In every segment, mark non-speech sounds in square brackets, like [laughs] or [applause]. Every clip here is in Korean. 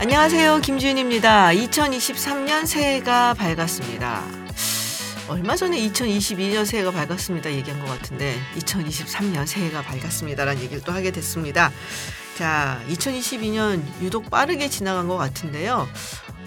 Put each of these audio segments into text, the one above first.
안녕하세요. 김주인입니다. 2023년 새해가 밝았습니다. 얼마 전에 2022년 새해가 밝았습니다 얘기한 것 같은데 2023년 새해가 밝았습니다라는 얘기를 또 하게 됐습니다. 자, 2022년 유독 빠르게 지나간 것 같은데요.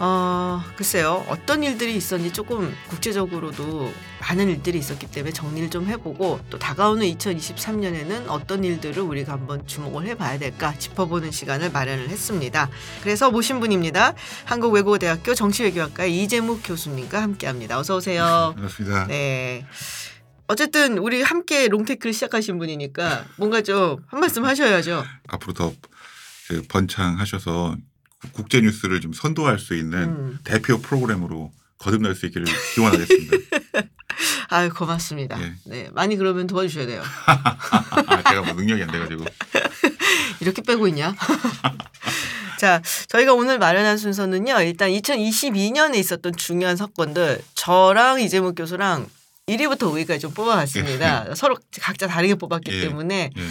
어, 글쎄요. 어떤 일들이 있었는지 조금 국제적으로도 많은 일들이 있었기 때문에 정리를 좀 해보고 또 다가오는 2023년에는 어떤 일들을 우리가 한번 주목을 해봐야 될까 짚어보는 시간을 마련을 했습니다. 그래서 모신 분입니다. 한국외국어대학교 정치외교학과 이재묵 교수님과 함께합니다. 어서 오세요. 반갑습니다. 네. 어쨌든 우리 함께 롱테크를 시작하신 분이니까 뭔가 좀 한 말씀 하셔야죠. 앞으로 더그 번창하셔서 국제 뉴스를 좀 선도할 수 있는 음. 대표 프로그램으로 거듭날 수 있기를 기원하겠습니다. [laughs] 아유 고맙습니다. 예. 네 많이 그러면 도와주셔야 돼요. [laughs] 아, 제가 뭐 능력이 안 돼가지고 [laughs] 이렇게 빼고 있냐? 자, 저희가 오늘 마련한 순서는요. 일단 2022년에 있었던 중요한 사건들 저랑 이재묵 교수랑 1위부터 5위까지 좀 뽑아봤습니다. 서로 각자 다르게 뽑았기 예. 때문에 예.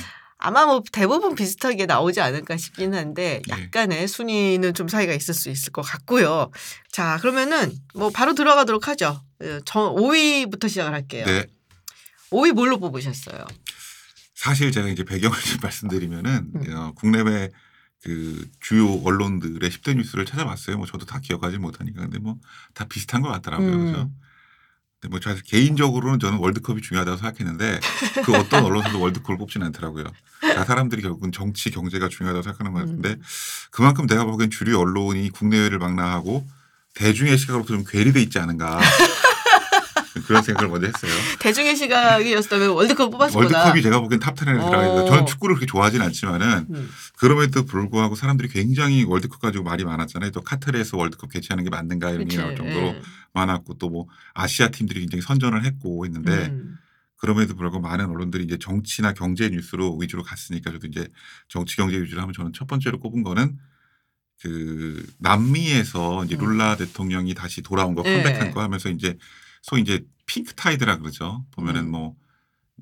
아마 뭐 대부분 비슷하게 나오지 않을까 싶긴 한데 예. 약간의 순위는 좀 차이가 있을 수 있을 것 같고요. 자, 그러면은 뭐 바로 들어가도록 하죠. 어, 저 5위부터 시작을 할게요. 네. 5위 뭘로 뽑으셨어요? 사실 제가 이제 배경을 좀 [laughs] 말씀드리면은 음. 어, 국내외 그 주요 언론들의 10대 뉴스를 찾아봤어요. 뭐 저도 다 기억하지 못하니까 근데 뭐 다 비슷한 것 같더라고요. 음. 그죠? 근데 뭐 사실 개인적으로는 저는 월드컵이 중요하다고 생각했는데 그 어떤 언론사도 [laughs] 월드컵을 뽑지는 않더라고요. 다 사람들이 결국은 정치 경제가 중요하다고 생각하는 것 같은데 음. 그만큼 내가 보기엔 주류 언론이 국내외를 망라하고 대중의 시각으로부터 좀 괴리돼 있지 않은가 [laughs] 그런 생각을 먼저 했어요. [laughs] 대중의 시각이었다면 월드컵 뽑았을 거다. 월드컵이 제가 보기엔 탑 10에 들어가 있는데 어. 저는 축구를 그렇게 좋아하진 않지만은 음. 그럼에도 불구하고 사람들이 굉장히 월드컵 가지고 말이 많았잖아요. 또 카타르에서 월드컵 개최하는 게 맞는가 이런. 얘기 나올 정도로 예. 많았고 또 뭐 아시아 팀들이 굉장히 선전을 했고 했는데 음. 그럼에도 불구하고 많은 언론들이 이제 정치나 경제 뉴스로 위주로 갔으니까 저도 이제 정치 경제 위주로 하면 저는 첫 번째로 꼽은 거는 그 남미에서 이제 음. 룰라 대통령이 다시 돌아온 거 예. 컴백한 거 하면서 이제 소위 이제 pink tide라 그러죠. 보면은 음. 뭐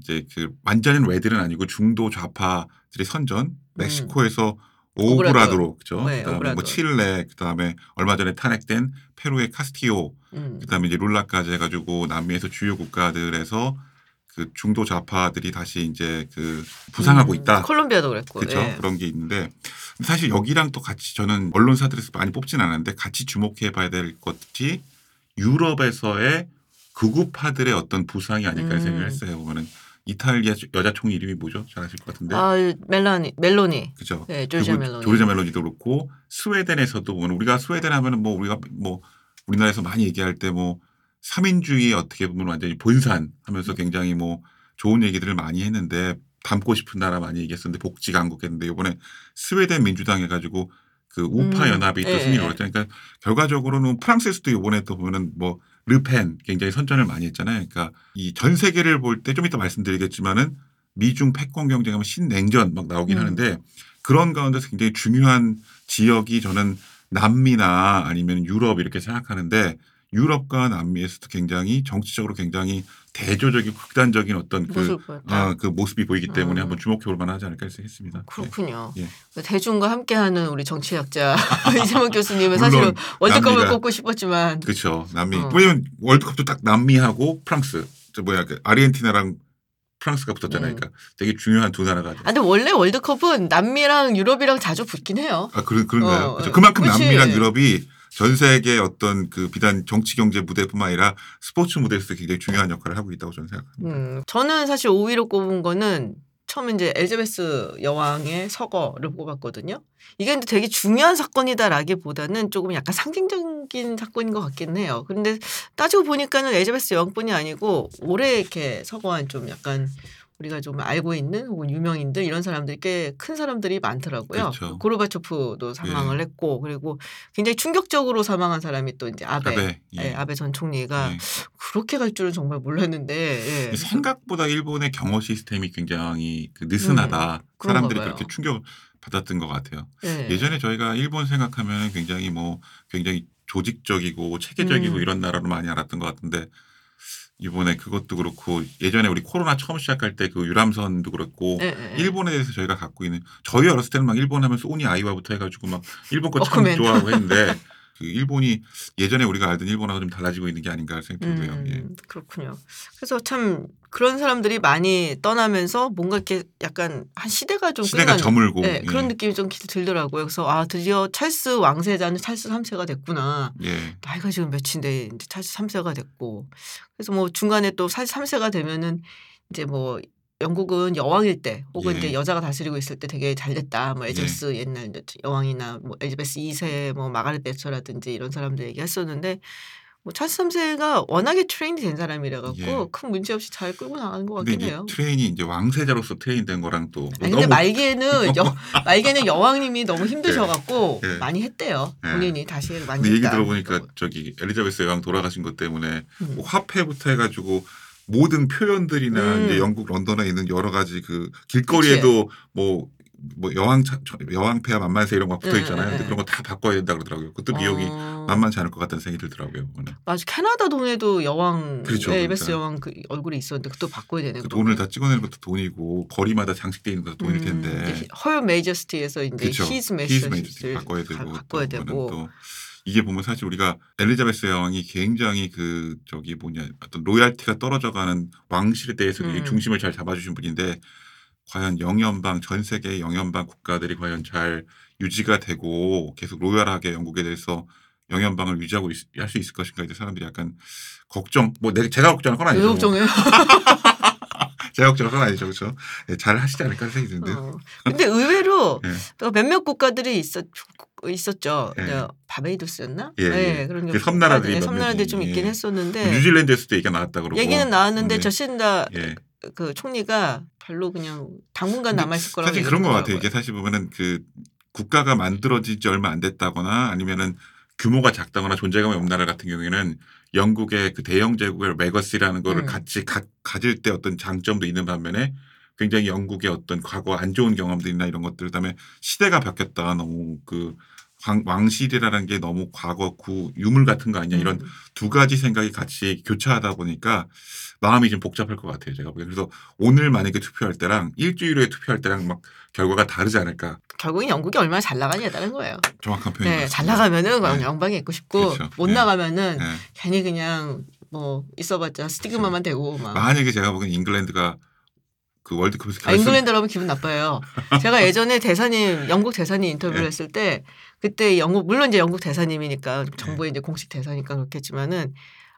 이제 그 완전히 red는 아니고 중도 좌파들의 선전 멕시코에서 오브라도르. 오브라도로 그죠. 네, 그다음에 오브라도르. 뭐 칠레 그다음에 얼마 전에 탄핵된 페루의 카스티오 음. 그다음에 이제 룰라까지 해가지고 남미에서 주요 국가들에서 그 중도 좌파들이 다시 이제 그 부상하고 음. 있다. 콜롬비아도 그랬고. 그렇죠. 예. 그런 게 있는데 사실 여기랑 또 같이 저는 언론사들에서 많이 뽑진 않았는데 같이 주목해 봐야 될 것이 유럽에서의 극우파들의 어떤 부상이 아닐까 음. 생각을 했어요. 보면은 이탈리아 여자 총리 이름이 뭐죠? 잘 아실 것 같은데. 아 멜로니 멜로니. 그죠. 네, 조르자 멜로니. 조르자 멜로니도 그렇고 스웨덴에서도 보면 우리가 스웨덴 하면은 뭐 우리가 뭐 우리나라에서 많이 얘기할 때 뭐 삼인주의 어떻게 보면 완전히 본산 하면서 굉장히 뭐 좋은 얘기들을 많이 했는데 닮고 싶은 나라 많이 얘기했었는데 복지 강국했는데 이번에 스웨덴 민주당 해가지고 그 우파 음, 연합이 또 예, 승리를 예. 얻었잖아요. 그러니까 결과적으로는 프랑스에서도 이번에 또 보면은 뭐 르펜 굉장히 선전을 많이 했잖아요. 그러니까 이 전 세계를 볼 때 좀 이따 말씀드리겠지만은 미중 패권 경쟁하면 신냉전 막 나오긴 음. 하는데 그런 가운데서 굉장히 중요한 지역이 저는 남미나 아니면 유럽 이렇게 생각하는데 유럽과 남미에서도 굉장히 정치적으로 굉장히 대조적이고 극단적인 어떤 그. 아, 그 모습이 보이기 때문에 음. 한번 주목해 볼 만하지 않을까 했습니다. 그렇군요. 예. 대중과 함께하는 우리 정치학자 [laughs] 이재명 교수님은 사실은 월드컵을 남미가- 꼽고 싶었지만 그렇죠. 남미. 어. 왜냐면 월드컵도 딱 남미하고 프랑스, 저 뭐야 그 아르헨티나랑 프랑스가 붙었잖아요. 음. 그러니까 되게 중요한 두 나라가. 아, 근데 원래 월드컵은 남미랑 유럽이랑 자주 붙긴 해요. 아 그런 그런가요? 어, 그렇죠. 어. 그만큼 그치. 남미랑 유럽이 전 세계 어떤 그 비단 정치 경제 무대뿐만 아니라 스포츠 무대에서도 굉장히 중요한 역할을 하고 있다고 저는 생각합니다. 음, 저는 사실 5위로 꼽은 거는 처음 이제 엘자베스 여왕의 서거를 꼽았거든요. 이게 근데 되게 중요한 사건이다라기보다는 조금 약간 상징적인 사건인 것 같긴 해요. 그런데 따지고 보니까는 엘자베스 여왕뿐이 아니고 올해 이렇게 서거한 좀 약간 우리가 좀 알고 있는 혹은 유명인들 이런 사람들이 꽤 큰 사람들이 많더라고요. 그렇죠. 고르바초프도 사망을 예. 했고 그리고 굉장히 충격적으로 사망한 사람이 또 이제 아베 아베, 예. 예, 아베 전 총리가 예. 그렇게 갈 줄은 정말 몰랐는데 예. 생각보다 일본의 경호 시스템이 굉장히 그 느슨하다. 음, 그런가 사람들이. 그렇게 충격을 받았던 것 같아요. 예. 예전에 저희가 일본 생각하면 굉장히 뭐 굉장히 조직적이고 체계적이고 음. 이런 나라로 많이 알았던 것 같은데 이번에 그것도 그렇고 예전에 우리 코로나 처음 시작할 때 그 유람선도 그렇고 예, 예, 예. 일본에 대해서 저희가 갖고 있는 저희 어렸을 때는 막 일본 하면 소니 아이와부터 해가지고 막 일본 거 참. 좋아하고 했는데 그 일본이 예전에 우리가 알던 일본하고 좀 달라지고 있는 게 아닌가 생각이 들고요. 예. 음, 그렇군요. 그래서 참 그런 사람들이 많이 떠나면서 뭔가 이렇게 약간 한 시대가 좀 시대가 끝난 저물고 네, 예. 그런 느낌이 좀 들더라고요. 그래서 아 드디어 찰스 왕세자는 찰스 3세가 됐구나. 예. 나이가 지금 몇인데 이제 찰스 3세가 됐고 그래서 뭐 중간에 또 찰스 3세가 되면은 이제 뭐 영국은 여왕일 때 혹은 예. 이제 여자가 다스리고 있을 때 되게 잘 됐다. 뭐 엘리자베스 옛날 이제 여왕이나 뭐 엘리자베스 2세 뭐 마가렛 대처라든지 이런 사람들 얘기했었는데 뭐 찰스 3세가 워낙에 train이 된 사람이라 갖고 예. 큰 문제 없이 잘 끌고 나가는 것 같긴 해요. train이 이제 왕세자로서 train 된 거랑 또 아니, 근데 말기에는 [laughs] 여, 말기에는 여왕님이 너무 힘드셔 갖고 예. 많이 했대요. 예. 본인이 다시 많이 근데 얘기 했다. 들어보니까 저기 엘리자베스 여왕 돌아가신 것 때문에 음. 뭐 화폐부터 해 가지고 모든 표현들이나 음. 이제 영국 런던에 있는 여러 가지 그 길거리에도 뭐. 뭐 여왕 차- 여왕폐하 만만세 이런 거 붙어 네, 있잖아요. 네, 근데 네. 그런 거 다 바꿔야 된다 그러더라고요. 그것도 비용이 어. 만만치 않을 것 같다는 생각이 들더라고요. 그거는. 맞아 캐나다 돈에도 여왕 그렇죠, 엘리자베스 그러니까. 여왕 그 얼굴이 있었는데 그것도 바꿔야 되네. 그 돈을 다 찍어내는 것도 돈이고 거리마다 장식돼 있는 것도 돈일 텐데. Her Majesty에서 이제. His Majesty 바꿔야 되고 가- 바꿔야 되고. 또 이게 보면 사실 우리가 엘리자베스 여왕이 굉장히 그 저기 뭐냐 어떤 loyalty가 떨어져가는 왕실에 대해서 도 음. 중심을 잘 잡아주신 분인데 과연 영연방 전 세계 영연방 국가들이 과연 잘 유지가 되고 계속 loyal하게 영국에 대해서 영연방을 유지하고 할 수 있을 것인가 이제 사람들이 약간 걱정 뭐 내, 제가 걱정할 건왜 아니죠. 걱정해요? [laughs] 제가 걱정할 건 아니죠, 그렇죠? 예, 잘 하시지 않을까 생각이 드는데. 요 어. 근데 의외로 예. [laughs] 또 몇몇 국가들이 있었 있었죠. 예. 네, 바베이도스였나? 예, 예. 네, 그런 그게 섬나라들이 네, 몇몇 섬나라들이 좀 있긴 예. 했었는데 뉴질랜드에서도 얘기가 나왔다 그러고. 얘기는 나왔는데 네. 저신다 예. 그 총리가 별로 그냥 당분간 남아 있을 거라고 사실 그런 것 같아요. 이게 사실 보면은 그 국가가 만들어진 지 얼마 안 됐다거나 아니면은 규모가 작다거나 존재감이 없는 나라 같은 경우에는 영국의 그 대영 제국의 레거시라는 거를 음. 같이 가, 가질 때 어떤 장점도 있는 반면에 굉장히 영국의 어떤 과거 안 좋은 경험들이나 이런 것들 그다음에 시대가 바뀌었다 너무 그 왕, 왕실이라는 게 너무 과거 구 유물 같은 거 아니냐 이런 음. 두 가지 생각이 같이 교차하다 보니까 마음이 좀 복잡할 것 같아요. 제가 보기에. 그래서 오늘 만약에 투표할 때랑 일주일 후에 투표할 때랑 막 결과가 다르지 않을까. 결국은 영국이 얼마나 잘 나가냐다는 거예요. 정확한 표현이 네, 잘 나가면은 그냥 영방에 있고 싶고 그렇죠. 못 네. 나가면은 네. 괜히 그냥 뭐 있어봤자 스티그마만 되고 막. 만약에 제가 보기엔 잉글랜드가 그 월드컵에서 아, 결승 잉글랜드라면 기분 나빠요. 제가 예전에 대사님 영국 대사님 인터뷰를 네. 했을 때 그때 영국 물론 이제 영국 대사님이니까 정부의 이제 공식 대사니까 그렇겠지만은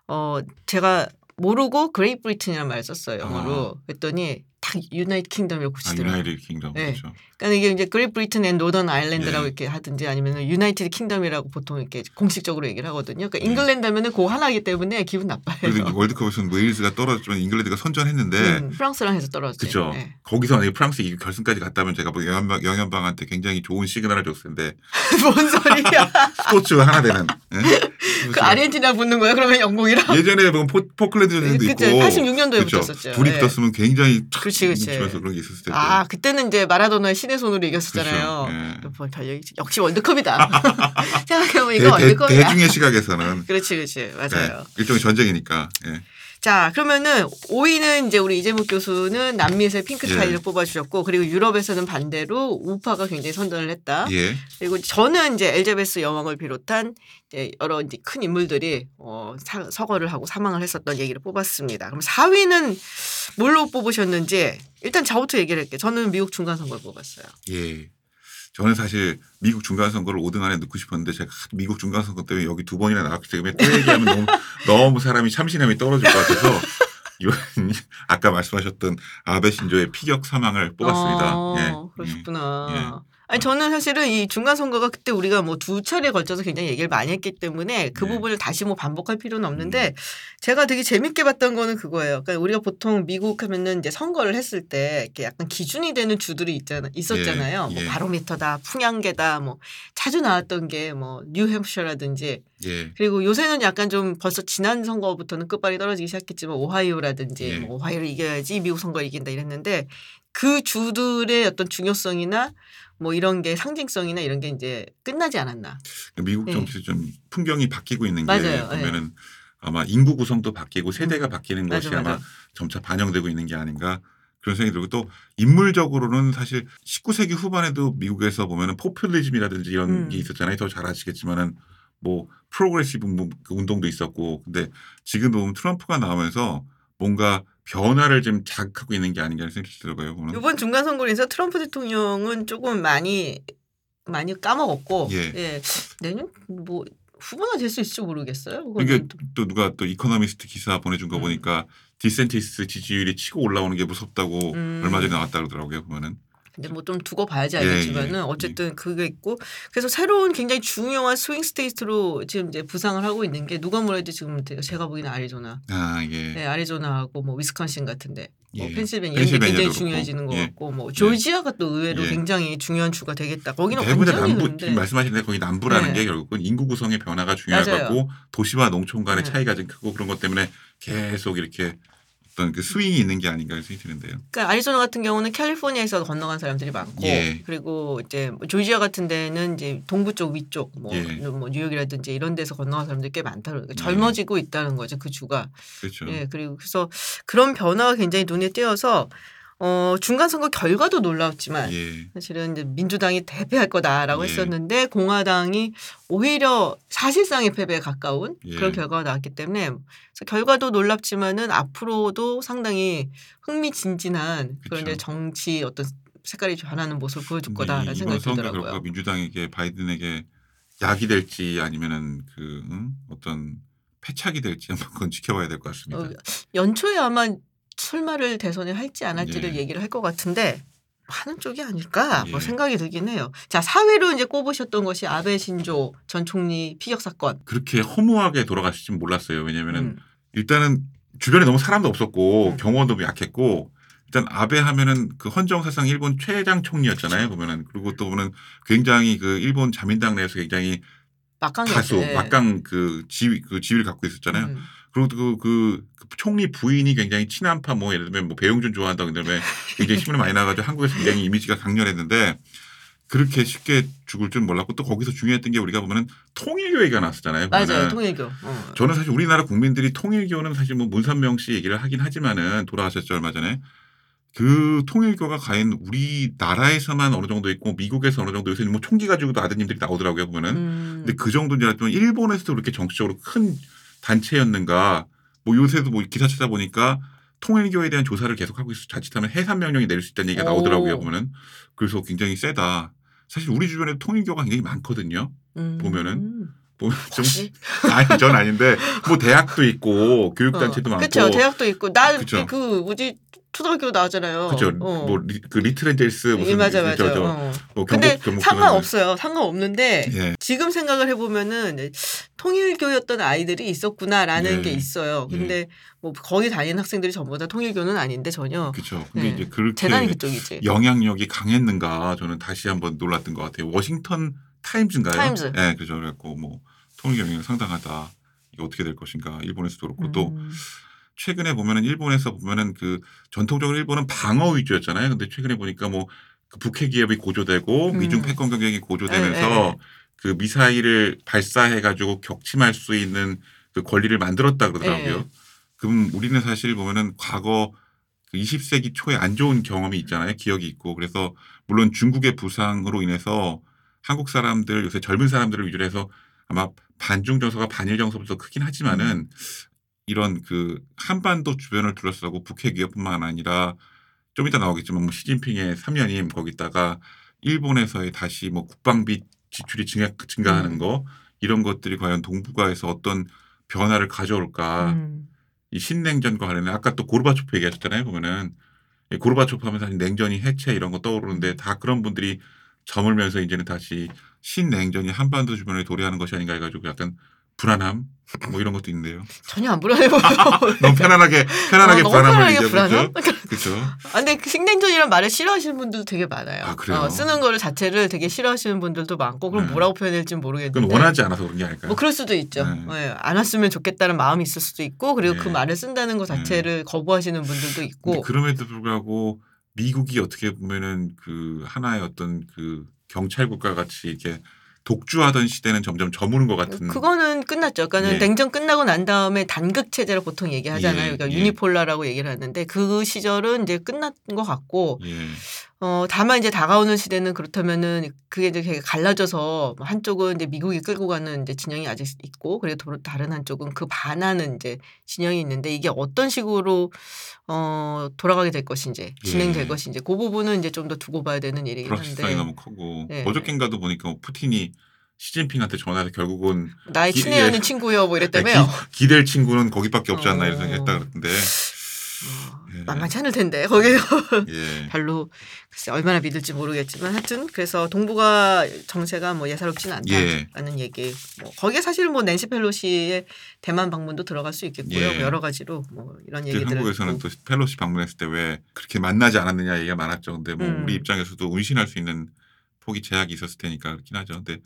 어 제가 모르고 Great Britain이라는 말을 썼어요 영어로. 그랬더니 딱 United Kingdom이라고 아, 붙이더라고요. United Kingdom 네. 그렇죠. 그러니까 이게 이제 Great Britain and Northern Ireland라고 예. 이렇게 하든지 아니면 United Kingdom이라고 보통 이렇게 공식적으로 얘기를 하거든요. 그러니까 네. 잉글랜드 하면은 그 하나이기 때문에 기분 나빠요. 월드컵에서는 웨일즈가 떨어졌지만 잉글랜드가 선전했는데 음, 프랑스랑 해서 떨어졌죠. 그죠. 네. 거기서 만약에 프랑스 결승까지 갔다면 제가 뭐 영연방, 영연방한테 굉장히 좋은 시그널을 줬을 텐데 [laughs] 뭔 소리야? [laughs] 스포츠 하나 되는. 예? [laughs] 그 아르헨티나 붙는 거야? 그러면 영국이랑? 예전에 보면 포, 포클랜드 전쟁도 그때 있고 86년도에 그렇죠. 붙었었죠. 둘이 네. 붙었으면 굉장히 촥 그치, 그치. 뭉치면서 그런 게 있었을 텐데. 아 그때는 이제 마라도나의 신의 손으로 이겼었잖아요. 그렇죠. 예. 뭐 별- 역시 월드컵이다. [laughs] [laughs] 대, 월드컵이야. 대중의 시각에서는 그렇지, 그렇지, 맞아요. 예, 일종의 전쟁이니까. 예. 자, 그러면은 5위는 이제 우리 이재목 교수는 남미에서의 pink 예. tide를 뽑아주셨고, 그리고 유럽에서는 반대로 우파가 굉장히 선전을 했다. 예. 그리고 저는 이제 엘리자베스 여왕을 비롯한 이제 여러 이제 큰 인물들이 어, 사- 서거를 하고 사망을 했었던 얘기를 뽑았습니다. 그럼 4위는 뭘로 뽑으셨는지 일단 저부터 얘기를 할게요. 저는 미국 중간 선거를 뽑았어요. 예. 저는 사실 미국 중간 선거를 5등 안에 넣고 싶었는데 제가 미국 중간 선거 때문에 여기 두 번이나 나왔기 때문에 또 얘기하면 너무 [laughs] 너무 사람이 참신함이 떨어질 것 같아서 이번 [laughs] 아까 말씀하셨던 아베 신조의 피격 사망을 뽑았습니다. 아, 예. 그러셨구나. 아니 저는 사실은 이 중간 선거가 그때 우리가 뭐 두 차례 걸쳐서 굉장히 얘기를 많이 했기 때문에 그 네. 부분을 다시 뭐 반복할 필요는 음. 없는데 제가 되게 재밌게 봤던 거는 그거예요. 그러니까 우리가 보통 미국 하면은 이제 선거를 했을 때 이렇게 약간 기준이 되는 주들이 있잖아 있었잖아요. 예, 뭐 예. 바로미터다, 풍향계다, 뭐 자주 나왔던 게 뭐 뉴햄셔라든지 예. 그리고 요새는 약간 좀 벌써 지난 선거부터는 끝발이 떨어지기 시작했지만 오하이오라든지 예. 뭐 오하이오를 이겨야지 미국 선거 이긴다 이랬는데 그 주들의 어떤 중요성이나 뭐 이런 게 상징성이나 이런 게 이제 끝나지 않았나. 미국 예. 정치 좀 풍경이 바뀌고 있는 게 맞아요. 보면은 아마 인구 구성도 바뀌고 세대가 음. 바뀌는 맞아, 것이 아마 맞아. 점차 반영되고 있는 게 아닌가 그런 생각이 들고 또 인물적으로는 사실 19세기 후반에도 미국에서 보면은 포퓰리즘이라든지 이런 음. 게 있었잖아요. 더 잘 아시겠지만은 뭐 progressive mo- 그 운동도 있었고 근데 지금 보면 트럼프가 나오면서 뭔가 변화를 좀 자극하고 있는 게 아닌가 생각이 들어요. 보면 이번 중간 선거에서 트럼프 대통령은 조금 많이 많이 까먹었고 예. 예. 내년 뭐 후보나 될 수 있을지 모르겠어요. 이게 그거는 또 누가 또 이코노미스트 기사 보내준 거 음. 보니까 디샌티스 지지율이 치고 올라오는 게 무섭다고 음. 얼마 전에 나왔다 그러더라고요. 보면은 근데 뭐 좀 두고 봐야지 예, 알겠지만은 예, 어쨌든 그게 있고 그래서 새로운 굉장히 중요한 swing state로 지금 이제 부상을 하고 있는 게 누가 뭐래도 지금 제가 보기에는 아리조나, 아 이게 네, 아리조나하고 뭐 위스콘신 같은데 뭐 예. 펜실베니아 게 굉장히 그렇고. 중요해지는 것 예. 같고 뭐 조지아가 또 의외로 예. 굉장히 중요한 주가 되겠다. 거기는 대부분 다 완전히 남부 지금 말씀하시는데 거기 남부라는 네. 게 결국은 인구 구성의 변화가 중요하고 도시와 농촌 간의 네. 차이가 좀 크고 그런 것 때문에 계속 이렇게 어떤 그 스윙이 있는 게 아닌가 생각이 드는데요. 그러니까 아리조나 같은 경우는 캘리포니아에서 건너간 사람들이 많고 예. 그리고 이제 뭐 조지아 같은 데는 이제 동부 쪽 위쪽 뭐, 예. 뭐 뉴욕이라든지 이런 데서 건너간 사람들이 꽤 많다 그러니까 네. 젊어지고 있다는 거죠 그 주가 그렇죠. 예 그리고 그래서 그런 변화가 굉장히 눈에 띄어서 어 중간 선거 결과도 놀라웠지만 예. 사실은 이제 민주당이 대패할 거다라고 예. 했었는데 공화당이 오히려 사실상의 패배에 가까운 예. 그런 결과가 나왔기 때문에 그래서 결과도 놀랍지만은 앞으로도 상당히 흥미진진한 그런. 이제 정치 어떤 색깔이 변하는 모습을 보여줄 거다라는 이- 생각이 들더라고요. 민주당에게 바이든에게 약이 될지 아니면은 그 응? 어떤 패착이 될지 한번 [laughs] 그건 지켜봐야 될 것 같습니다. 어, 연초에 아마 출마를 대선에 할지 안 할지를 예. 얘기를 할 것 같은데 하는 쪽이 아닐까 뭐 예. 생각이 들긴 해요. 자 사회로 이제 꼽으셨던 것이 아베 신조 전 총리 피격 사건. 그렇게 허무하게 돌아가실지 몰랐어요. 왜냐면은 음. 일단은 주변에 너무 사람도 없었고 음. 경호원도 약했고 일단 아베 하면은 그 헌정 사상 일본 최장 총리였잖아요. 보면은 그리고 또 보면 굉장히 그 일본 자민당 내에서 굉장히 막강했죠. 다수 예. 막강 그 지위 그 지위를 갖고 있었잖아요. 음. 그리고 또 그, 그, 그 총리 부인이 굉장히 친한파 뭐 예를 들면 뭐 배용준 좋아한다고 그다음에 굉장히 신문에 많이 나가지고 한국에서 굉장히 이미지가 강렬했는데 그렇게 쉽게 죽을 줄 몰랐고 또 거기서 중요했던 게 우리가 보면은 통일교 얘기가 나왔잖아요. 맞아요. 통일교. 어. 저는 사실 우리나라 국민들이 통일교는 사실 뭐 문선명 씨 얘기를 하긴 하지만은 돌아가셨죠 얼마 전에 그 통일교가 과연 우리나라에서만 어느 정도 있고 미국에서 어느 정도 요새 뭐 총기 가지고도 아드님들이 나오더라고요 보면은 음. 근데 그 정도인 줄 알았지만 일본에서도 그렇게 정치적으로 큰 단체였는가 뭐 요새도 뭐 기사 찾아보니까 통일교에 대한 조사를 계속하고 있어 자칫하면 해산 명령이 내릴 수 있다는 얘기가 나오더라고요 오. 보면은 그래서 굉장히 세다 사실 우리 주변에 통일교가 굉장히 많거든요 음. 보면은 보면 좀? [laughs] 아니 전 아닌데 뭐 대학도 있고 교육단체도 많고 그렇죠. 대학도 있고 나 그쵸. 그 뭐지 초등학교 나왔잖아요. 그죠 어. 뭐그 리틀엔젤스 무슨 예, 맞아 맞아. 저, 저, 어. 뭐 근데 상관없어요. 상관없는데 예. 지금 생각을 해보면은 통일교였던 아이들이 있었구나라는 예. 게 있어요. 근데 뭐 거기 다니는 학생들이 전부 다 통일교는 아닌데 전혀 그렇죠. 근데 네. 이제 그렇게 재단이 그쪽이지. 영향력이 강했는가 저는 다시 한번 놀랐던 것 같아요. 워싱턴 타임즈인가요? 타임즈. 네, 그죠. 그래갖고 뭐 통일 영향이 상당하다. 이게 어떻게 될 것인가. 일본에서도 그렇고 또 음. 최근에 보면은 일본에서 보면은 그 전통적으로 일본은 방어 위주였잖아요. 근데 최근에 보니까 뭐 그 북핵 기업이 고조되고 음. 미중 패권 경쟁이 예, 고조되면서 예. 그 미사일을 발사해 가지고 격침할 수 있는 그 권리를 만들었다 그러더라고요. 예. 그럼 우리는 사실 보면은 과거 그 20세기 초에 안 좋은 경험이 있잖아요. 기억이 있고. 그래서 물론 중국의 부상으로 인해서 한국 사람들 요새 젊은 사람들을 위주로 해서 아마 반중 정서가 반일 정서부터 크긴 하지만은 이런 그 한반도 주변을 둘러싸고 북핵 위협뿐만 아니라 좀 이따 나오겠지만 뭐 시진핑의 3년임 거기다가 일본에서의 다시 뭐 국방비 지출이 증가, 증가하는 음. 거 이런 것들이 과연 동북아에서 어떤 변화를 가져올까 음. 이 신냉전과 관련해 아까 또 고르바초프 얘기하셨잖아요 보면은 이 고르바초프 하면 사실 냉전이 해체 이런 거 떠오르는데 다 그런 분들이 저물면서 이제는 다시 신냉전이 한반도 주변에 도래하는 것이 아닌가 해가지고 약간 불안함 뭐 이런 것도 있는데요. 전혀 안 불안해 보여. [laughs] 너무 편안하게 편안하게 어, 너무 불안함을 편안하게 얘기하고 불안함? 그렇죠. 아, 근데 그 식냉전이란 말을 싫어하시는 분들도 되게 많아요. 아, 그래요? 어, 쓰는 거를 자체를 되게 싫어하시는 분들도 많고 그럼 네. 뭐라고 표현할지 모르겠는데. 그건 원하지 않아서 그런 게 아닐까요? 뭐 그럴 수도 있죠. 네. 예, 안 왔으면 좋겠다는 마음이 있을 수도 있고 그리고 네. 그 말을 쓴다는 것 자체를 거부하시는 분들도 있고. 그럼에도 불구하고 미국이 어떻게 보면은 그 하나의 어떤 그 경찰 국가 같이 이렇게 독주하던 시대는 점점 저무는 것 같은. 그거는 끝났죠. 그러니까 예. 냉전 끝나고 난 다음에 단극 체제를 보통 얘기하잖아요. 예, 그러니까 예. 유니폴라라고 얘기를 하는데 그 시절은 이제 끝난 것 같고 예. 어 다만 이제 다가오는 시대는 그렇다면은 그게 이제 되게 갈라져서 뭐 한쪽은 이제 미국이 끌고 가는 이제 진영이 아직 있고 그리고 또 다른 한쪽은 그 반하는 이제 진영이 있는데 이게 어떤 식으로 어 돌아가게 될 것인지 진행될 예. 것인지 그 부분은 이제 좀 더 두고 봐야 되는 일이긴 불확실성이 한데 너무 크고 예. 어저께인가도 보니까 뭐 푸틴이 시진핑한테 전화해서 결국은 나의 기- 친애하는 예. 친구요 뭐 이랬다며요. 기, 될 친구는 거기밖에 없지 않나 이런 어. 생각했다 그러던데. 어, 예. 만만치 않을 텐데 거기서 예. [laughs] 별로 글쎄 얼마나 믿을지 모르겠지만 하여튼 그래서 동북아 정세가 뭐 예사롭지는 예. 않다라는 얘기. 뭐 거기에 사실 뭐 낸시 펠로시의 대만 방문도 들어갈 수 있겠고요. 예. 뭐 여러 가지로 뭐 이런 이제 얘기들을 한국에서는. 또 펠로시 방문했을 때 왜 그렇게 만나지 않았느냐 얘기가 많았죠. 근데 뭐 음. 우리 입장에서도 운신할 수 있는 폭이 제약이 있었을 테니까 그렇긴 하죠. 근데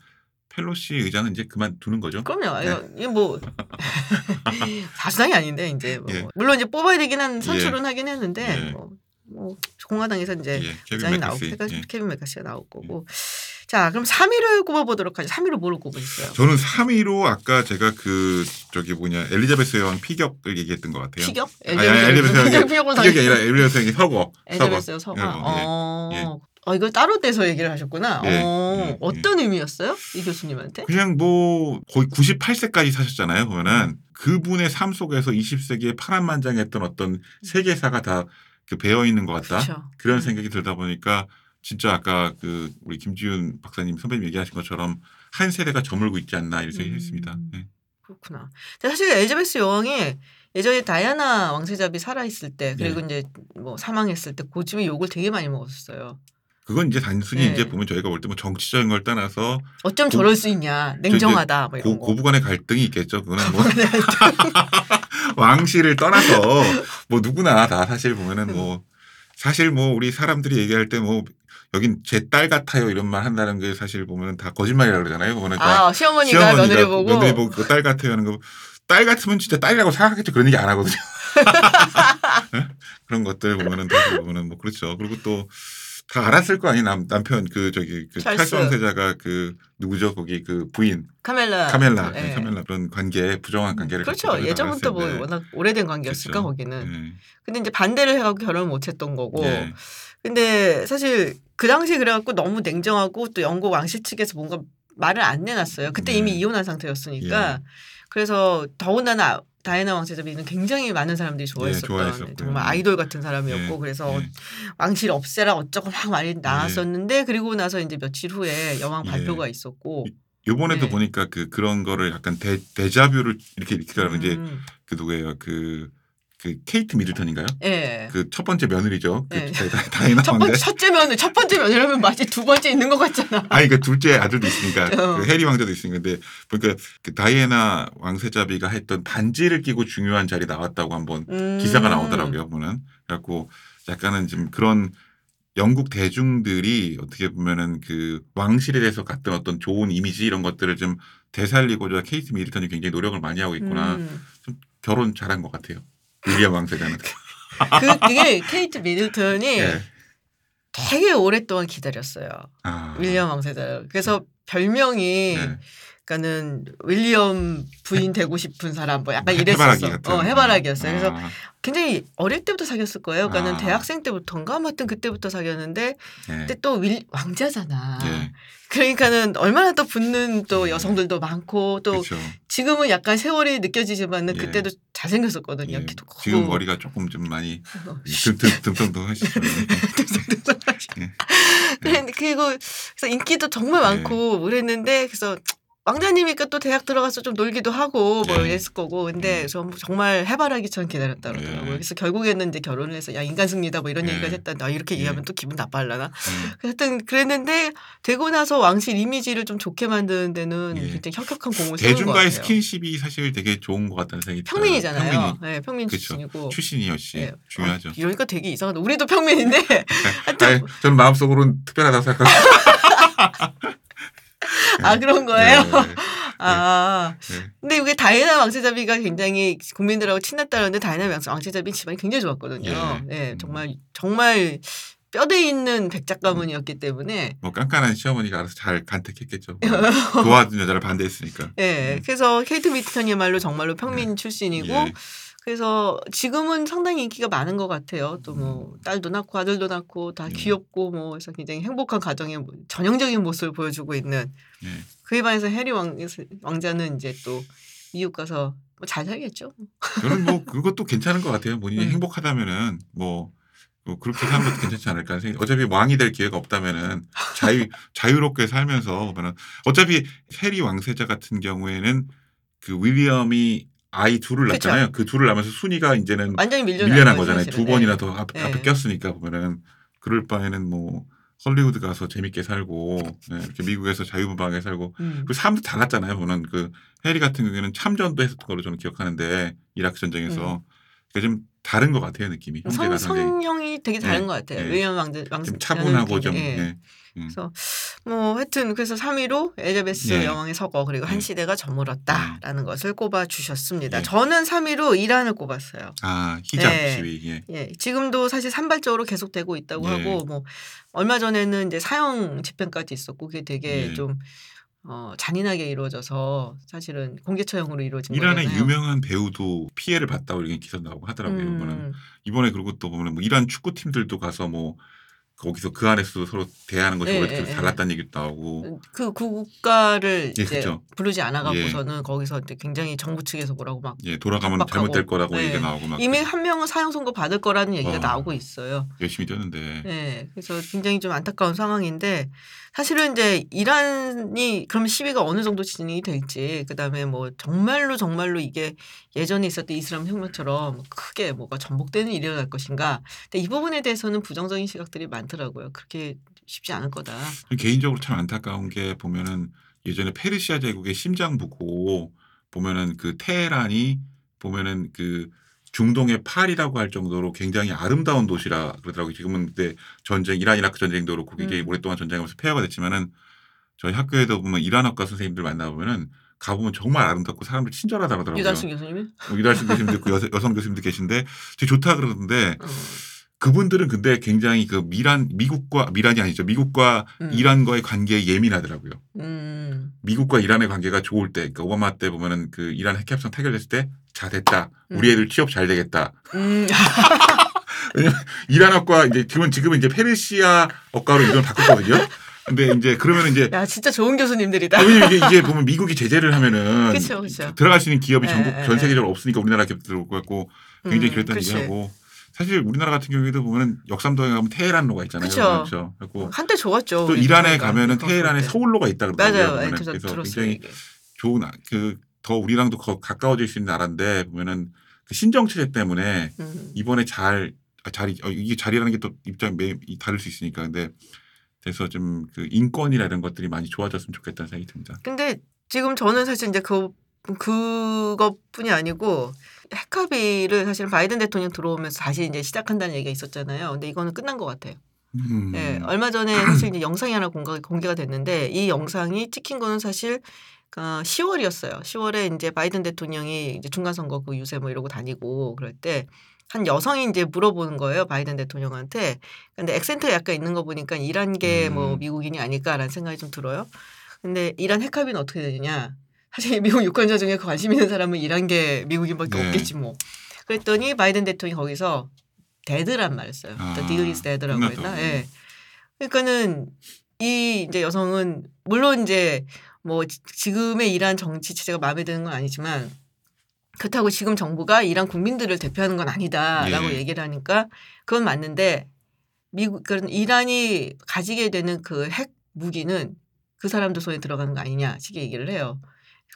펠로시 의장은 이제 그만 두는 거죠. 그럼요. 네. 이거, 이게 뭐 [laughs] 다수당이 아닌데 이제 뭐 예. 물론 이제 뽑아야 되긴 한 선출은 하긴 했는데 예. 뭐, 뭐 공화당에서 이제 예. 케빈 장이 나오고. 케빈, 예. 케빈 맥카시가 나올 거고. 자, 그럼 3위를 꼽아보도록 하죠. 3위를 뭐로 꼽으셨어요? 저는 3위로 아까 제가 그 저기 뭐냐 엘리자베스 여왕 피격을 얘기했던 것 같아요. 피격? 엘리자베스 피격을 피격이 아니라 엘리자베스 여왕이 서거. 엘리자베스. 예, 예, 어. 예. 어, 이걸 따로 떼서 얘기를 하셨구나. 예, 어, 예, 예. 어떤 의미였어요? 이 교수님한테? 그냥 뭐 거의 98세까지 사셨잖아요. 보면은 그분의 삶 속에서 20세기에 파란만장했던 어떤 세계사가 다그 배어 있는 것 같다. 그렇죠. 그런 음. 생각이 들다 보니까 진짜 아까 그 우리 김지윤 박사님 선배님 얘기하신 것처럼 한 세대가 저물고 있지 않나 생각이 음. 했습니다. 네. 그렇구나. 사실 엘리자베스 여왕이 예전에 다이아나 왕세자비 살아 있을 때 그리고 네. 이제 뭐 사망했을 때 고집의 욕을 되게 많이 먹었어요. 그건 이제 단순히 네. 이제 보면 저희가 볼 때 뭐 정치적인 걸 떠나서 어쩜 고- 저럴 수 있냐. 냉정하다. 뭐 이런 고, 거. 고부간의 갈등이 있겠죠. 그거는 뭐 [laughs] 왕실을 떠나서 뭐 누구나 다 사실 보면은 뭐 사실 뭐 우리 사람들이 얘기할 때 뭐 여긴 제 딸 같아요 이런 말 한다는 게 사실 보면 다 거짓말이라고 그러잖아요. 보면 아, 시어머니가, 며느리 보고. 며느리 보고 그거 딸 같아요 하는 거. 딸 같으면 진짜 딸이라고 생각하겠죠. 그런 얘기 안 하거든요. 예? [laughs] 그런 것들 보면은 다 보면은 뭐 그렇죠. 그리고 또 다 알았을 거 아니 남 남편 그 저기 그 찰스. 왕세자가 그 누구죠 거기 그 부인 카멜라. 카멜라 네. 네, 카멜라 그런 관계 부정한 관계를 그렇죠. 예전부터 뭐. 워낙 오래된 관계였을까 그렇죠. 거기는. 네. 근데 이제 반대를 해갖고 결혼을 못했던 거고. 예. 근데 사실 그 당시에 그래갖고 너무 냉정하고 또 영국 왕실 측에서 뭔가 말을 안 내놨어요. 그때 네. 이미 이혼한 상태였으니까. 그래서 더군다나 다이애나 왕세자비는 굉장히 많은 사람들이 좋아했었던 좋아했었고요. 정말 아이돌 같은 사람이었고 예, 그래서 예. 왕실 없애라 어쩌고 막 말이 나왔었는데 그리고 나서 이제 며칠 후에 여왕 예. 발표가 있었고 요번에도 네. 보니까 그 그런 거를 약간 데, 데자뷰를 이렇게 일으키더라고 이제 음, 그 누구예요 그, 그 케이트 미들턴인가요? 예. 그 첫 번째 며느리죠. 그 네. 다- 다이애나 [laughs] 첫. 번째 첫째 며느 첫 번째 며느라면 마치 두 번째 있는 것 같잖아. 아니 그 둘째 아들도 있으니까 [laughs] 어. 그 해리 왕자도 있으니까 근데 보니까 그 다이애나 왕세자비가 했던 반지를 끼고 중요한 자리 나왔다고 한번 음. 기사가 나오더라고요 보면 그래갖고 약간은 좀 그런 영국 대중들이 어떻게 보면은 그 왕실에 대해서 갖던 어떤 좋은 이미지 이런 것들을 좀 되살리고자 케이트 미들턴이 굉장히 노력을 많이 하고 있구나 음. 결혼 잘한 것 같아요 윌리엄 왕세자는 [laughs] 그 그게 케이트 미들턴이 예. 되게 오랫동안 기다렸어요. 아. 윌리엄 왕세자. 그래서 별명이 네. 그러니까는 윌리엄 부인 되고 싶은 사람 뭐 약간 해바라기 이랬었어. 같은 어, 해바라기였어요. 그래서 아, 굉장히 어릴 때부터 사귀었을 거예요. 그러니까는 아. 대학생 때부터인가 뭐 하여튼 그때부터 사귀었는데 예. 그때 또 윌, 왕자잖아. 예. 그러니까는 얼마나 또 붙는 또 여성들도 많고 또 그렇죠. 지금은 약간 세월이 느껴지지만은 예. 그때도 잘생겼었거든요. 예. 키도 크고. 지금 머리가 조금 좀 많이 어, 듬듬듬듬 [laughs] 하시죠. 예. 그래- 그리고 그래서 인기도 정말 네. 많고 그랬는데 그래서 왕자님이니까 또 대학 들어가서 좀 놀기도 하고 뭐 네. 이랬을 거고 근데 음. 저 정말 해바라기처럼 기다렸다 그러더라고요. 네. 그래서 결국에는 이제 결혼을 해서 야 인간 승리다 뭐 이런 네. 얘기까지 했다. 나 이렇게 네. 얘기하면 또 기분 나빠하려나? 음. 하여튼 그랬는데 되고 나서 왕실 이미지를 좀 좋게 만드는 데는 예. 굉장히 혁혁한 공을 세운 것 대중과의 같아요. 스킨십이 사실 되게 좋은 것 같다는 생각이 들어요. 평민이잖아요. 평민이 네, 평민 그쵸. 출신이고. 출신이요 씨 예. 중요하죠. 아, 이러니까 되게 이상하다. 우리도 평민인데 [laughs] 아니, 저는 마음속으로는 특별하다고 생각합니다. [laughs] [laughs] 아 그런 거예요. 네, 네, [laughs] 아 네. 근데 이게 다이애나 왕세자비가 굉장히 국민들하고 친했다는데 다이애나 왕- 왕세자비 집안이 굉장히 좋았거든요. 예. 네, 음. 정말 정말 뼈대 있는 백작 가문이었기 때문에 뭐 깐깐한 시어머니가 알아서 잘 간택했겠죠. [laughs] 뭐 좋아하던 여자를 반대했으니까. 예. 음. 그래서 케이트 미드턴이야말로 정말로 평민 출신이고 예. 그래서 지금은 상당히 인기가 많은 것 같아요. 또 뭐 딸도 낳고 아들도 낳고 다 음. 귀엽고 뭐 그래서 굉장히 행복한 가정의 뭐 전형적인 모습을 보여주고 있는 예. 그에 반해서 해리 왕, 왕자는 이제 또 미국 가서 뭐 잘 살겠죠. 저는 뭐 그것도 괜찮은 것 같아요. 본인이 음. 행복하다면은 뭐, 뭐 그렇게 사는 것도 괜찮지 않을까 생각. 어차피 왕이 될 기회가 없다면은 자유 자유롭게 살면서 보면은 어차피 해리 왕세자 같은 경우에는 그 윌리엄이 아이 둘을 그쵸. 낳잖아요. 그 둘을 낳으면서 순위가 이제는 완전히 밀려난, 거잖아요. 사실은. 두 번이나 예. 더 앞, 네. 앞에 꼈으니까 보면은 그럴 바에는 뭐 헐리우드 가서 재밌게 살고 네, 이렇게 미국에서 자유분방하게 살고 음. 그 사람도 달랐잖아요. 보는 그 해리 같은 경우에는 참전도 했었던 걸로 저는 기억하는데 이라크 전쟁에서 그게 좀 다른 것 같아요 느낌이 음. 성, 성형이 되게 다른 네. 것 같아요. 네. 윌리엄 왕자 왕자 좀 차분하고 좀. 예. 그래서 뭐 하여튼 그래서 3위로 엘자베스 네. 여왕의 서거 그리고 한 네. 시대가 저물었다라는 것을 꼽아 주셨습니다. 네. 저는 3위로 이란을 꼽았어요. 아 히잡 네. 시위 예. 예, 지금도 사실 산발적으로 계속되고 있다고 예. 하고 뭐 얼마 전에는 이제 사형 집행까지 있었고 그게 되게 예. 좀 어, 잔인하게 이루어져서 사실은 공개 처형으로 이루어진 이란의 거잖아요. 유명한 배우도 피해를 봤다고 이렇게 기사 나오고 하더라고요. 음, 이번에 그리고 또 보면 뭐 이란 축구 팀들도 가서 뭐 거기서 그 안에서 서로 대하는 것이 예, 원래 예, 좀 예. 달랐다는 얘기도 나오고 그 국가를 예, 이제 그쵸. 부르지 않아 예. 갖고서는 거기서 이제 굉장히 정부 측에서 뭐라고 막 예 돌아가면 협박하고. 잘못될 거라고 네. 얘기가 나오고 막 이미 한 명은 사형 선고 받을 거라는 얘기가 와. 나오고 있어요. 열심히 뛰었는데 네, 그래서 굉장히 좀 안타까운 상황인데 사실은 이제 이란이 그럼 시위가 어느 정도 진행이 될지 그다음에 뭐 정말로 정말로 이게 예전에 있었던 이슬람 혁명처럼 크게 뭐가 전복되는 일이 일어날 것인가. 근데 이 부분에 대해서는 부정적인 시각들이 많더라고요. 그렇게 쉽지 않을 거다. 개인적으로 참 안타까운 게 보면은 예전에 페르시아 제국의 심장부고 보면은 그 테헤란이 보면은 그 중동의 팔이라고 할 정도로 굉장히 아름다운 도시라 그러더라고요. 지금은 그때 전쟁 이란 이라크 전쟁도 그렇고 굉장히 음. 오랫동안 전쟁하면서 폐허가 됐지만은 저희 학교에도 보면 이란학과 선생님들 만나보면은 가보면 정말 아름답고 사람들 친절하다고 하더라고요. 유달순 교수님이? 뭐 유달신 교수님도 있고 여성, 여성 교수님도 계신데 되게 좋다 그러던데 어, 그분들은 근데 굉장히 그 미란 미국과 미란이 아니죠 미국과 음. 이란과의 관계에 예민하더라고요. 음, 미국과 이란의 관계가 좋을 때, 그러니까 오바마 때 보면은 그 이란 핵 협상 타결됐을 때, 자 됐다, 우리 음. 애들 취업 잘 되겠다. 음, [laughs] 이란어과 이제 지금은 지금은 이제 페르시아 어과로 이걸 바꿨거든요. 근데 이제 그러면 이제 야 진짜 좋은 교수님들이다. 왜냐면 이게, 이게 보면 미국이 제재를 하면은 그쵸, 그쵸. 들어갈 수 있는 기업이 예, 전국 예, 전 예. 세계적으로 없으니까 우리나라 기업 들어올 것 같고 굉장히 음, 그랬다는. 얘기하고 사실 우리나라 같은 경우에도 보면은 역삼동에 가면 테헤란로가 있잖아요. 그렇죠. 그리고 한때 좋았죠. 또 이란에. 가면은 테헤란에. 서울로가 있다 그러더라고요. 맞아요. 예, 그래서 들었어요. 굉장히 이게. 좋은 그 더 우리랑도 거- 가까워질 수 있는 나라인데 보면은 그 신정 체제 때문에 음. 이번에 잘 아, 자리 어, 이게 자리라는 게 또 입장 매 이- 다를 수 있으니까 근데 그래서 좀 그 인권이나 이런 것들이 많이 좋아졌으면 좋겠다는 생각이 듭니다. 근데 지금 저는 사실 이제 그 그것뿐이 아니고 핵합의를 사실 바이든 대통령 들어오면서 다시 이제 시작한다는 얘기가 있었잖아요. 근데 이거는 끝난 것 같아요. 음. 예, 얼마 전에 사실 이제 영상이 하나 공개, 공개가 됐는데 이 영상이 찍힌 거는 사실 어, 10월이었어요. 10월에 이제 바이든 대통령이 이제 중간 선거 그 유세 뭐 이러고 다니고 그럴 때 한 여성이 이제 물어보는 거예요. 바이든 대통령한테. 근데 액센트가 약간 있는 거 보니까 이란계 뭐 음. 미국인이 아닐까라는 생각이 좀 들어요. 근데 이란 핵합의는 어떻게 되느냐? 사실 미국 유권자 중에 관심 있는 사람은 이란계 미국인밖에 네. 없겠지 뭐. 그랬더니 바이든 대통령이 거기서 데드란 말을 써요. 아, The deal is dead라고. 했나? 예. 그러니까는 이 이제 여성은 물론 이제 뭐 지- 지금의 이란 정치 체제가 마음에 드는 건 아니지만 그렇다고 지금 정부가 이란 국민들을 대표하는 건 아니다라고 예. 얘기를 하니까 그건 맞는데 미국 그런 이란이 가지게 되는 그 핵 무기는 그 사람들 손에 들어가는 거 아니냐 식의 얘기를 해요.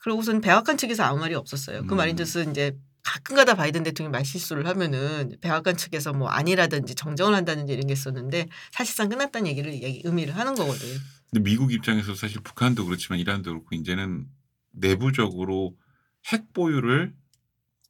그러고선 백악관 측에서 아무 말이 없었어요. 그 음. 말인즉슨 이제 가끔가다 바이든 대통령이 말실수를 하면은 백악관 측에서 뭐 아니라든지 정정을 한다든지 이런 게 있었는데 사실상 끝났다는 얘기를 얘기- 의미를 하는 거거든. 근데 미국 입장에서 사실 북한도 그렇지만 이란도 그렇고 이제는 내부적으로 핵 보유를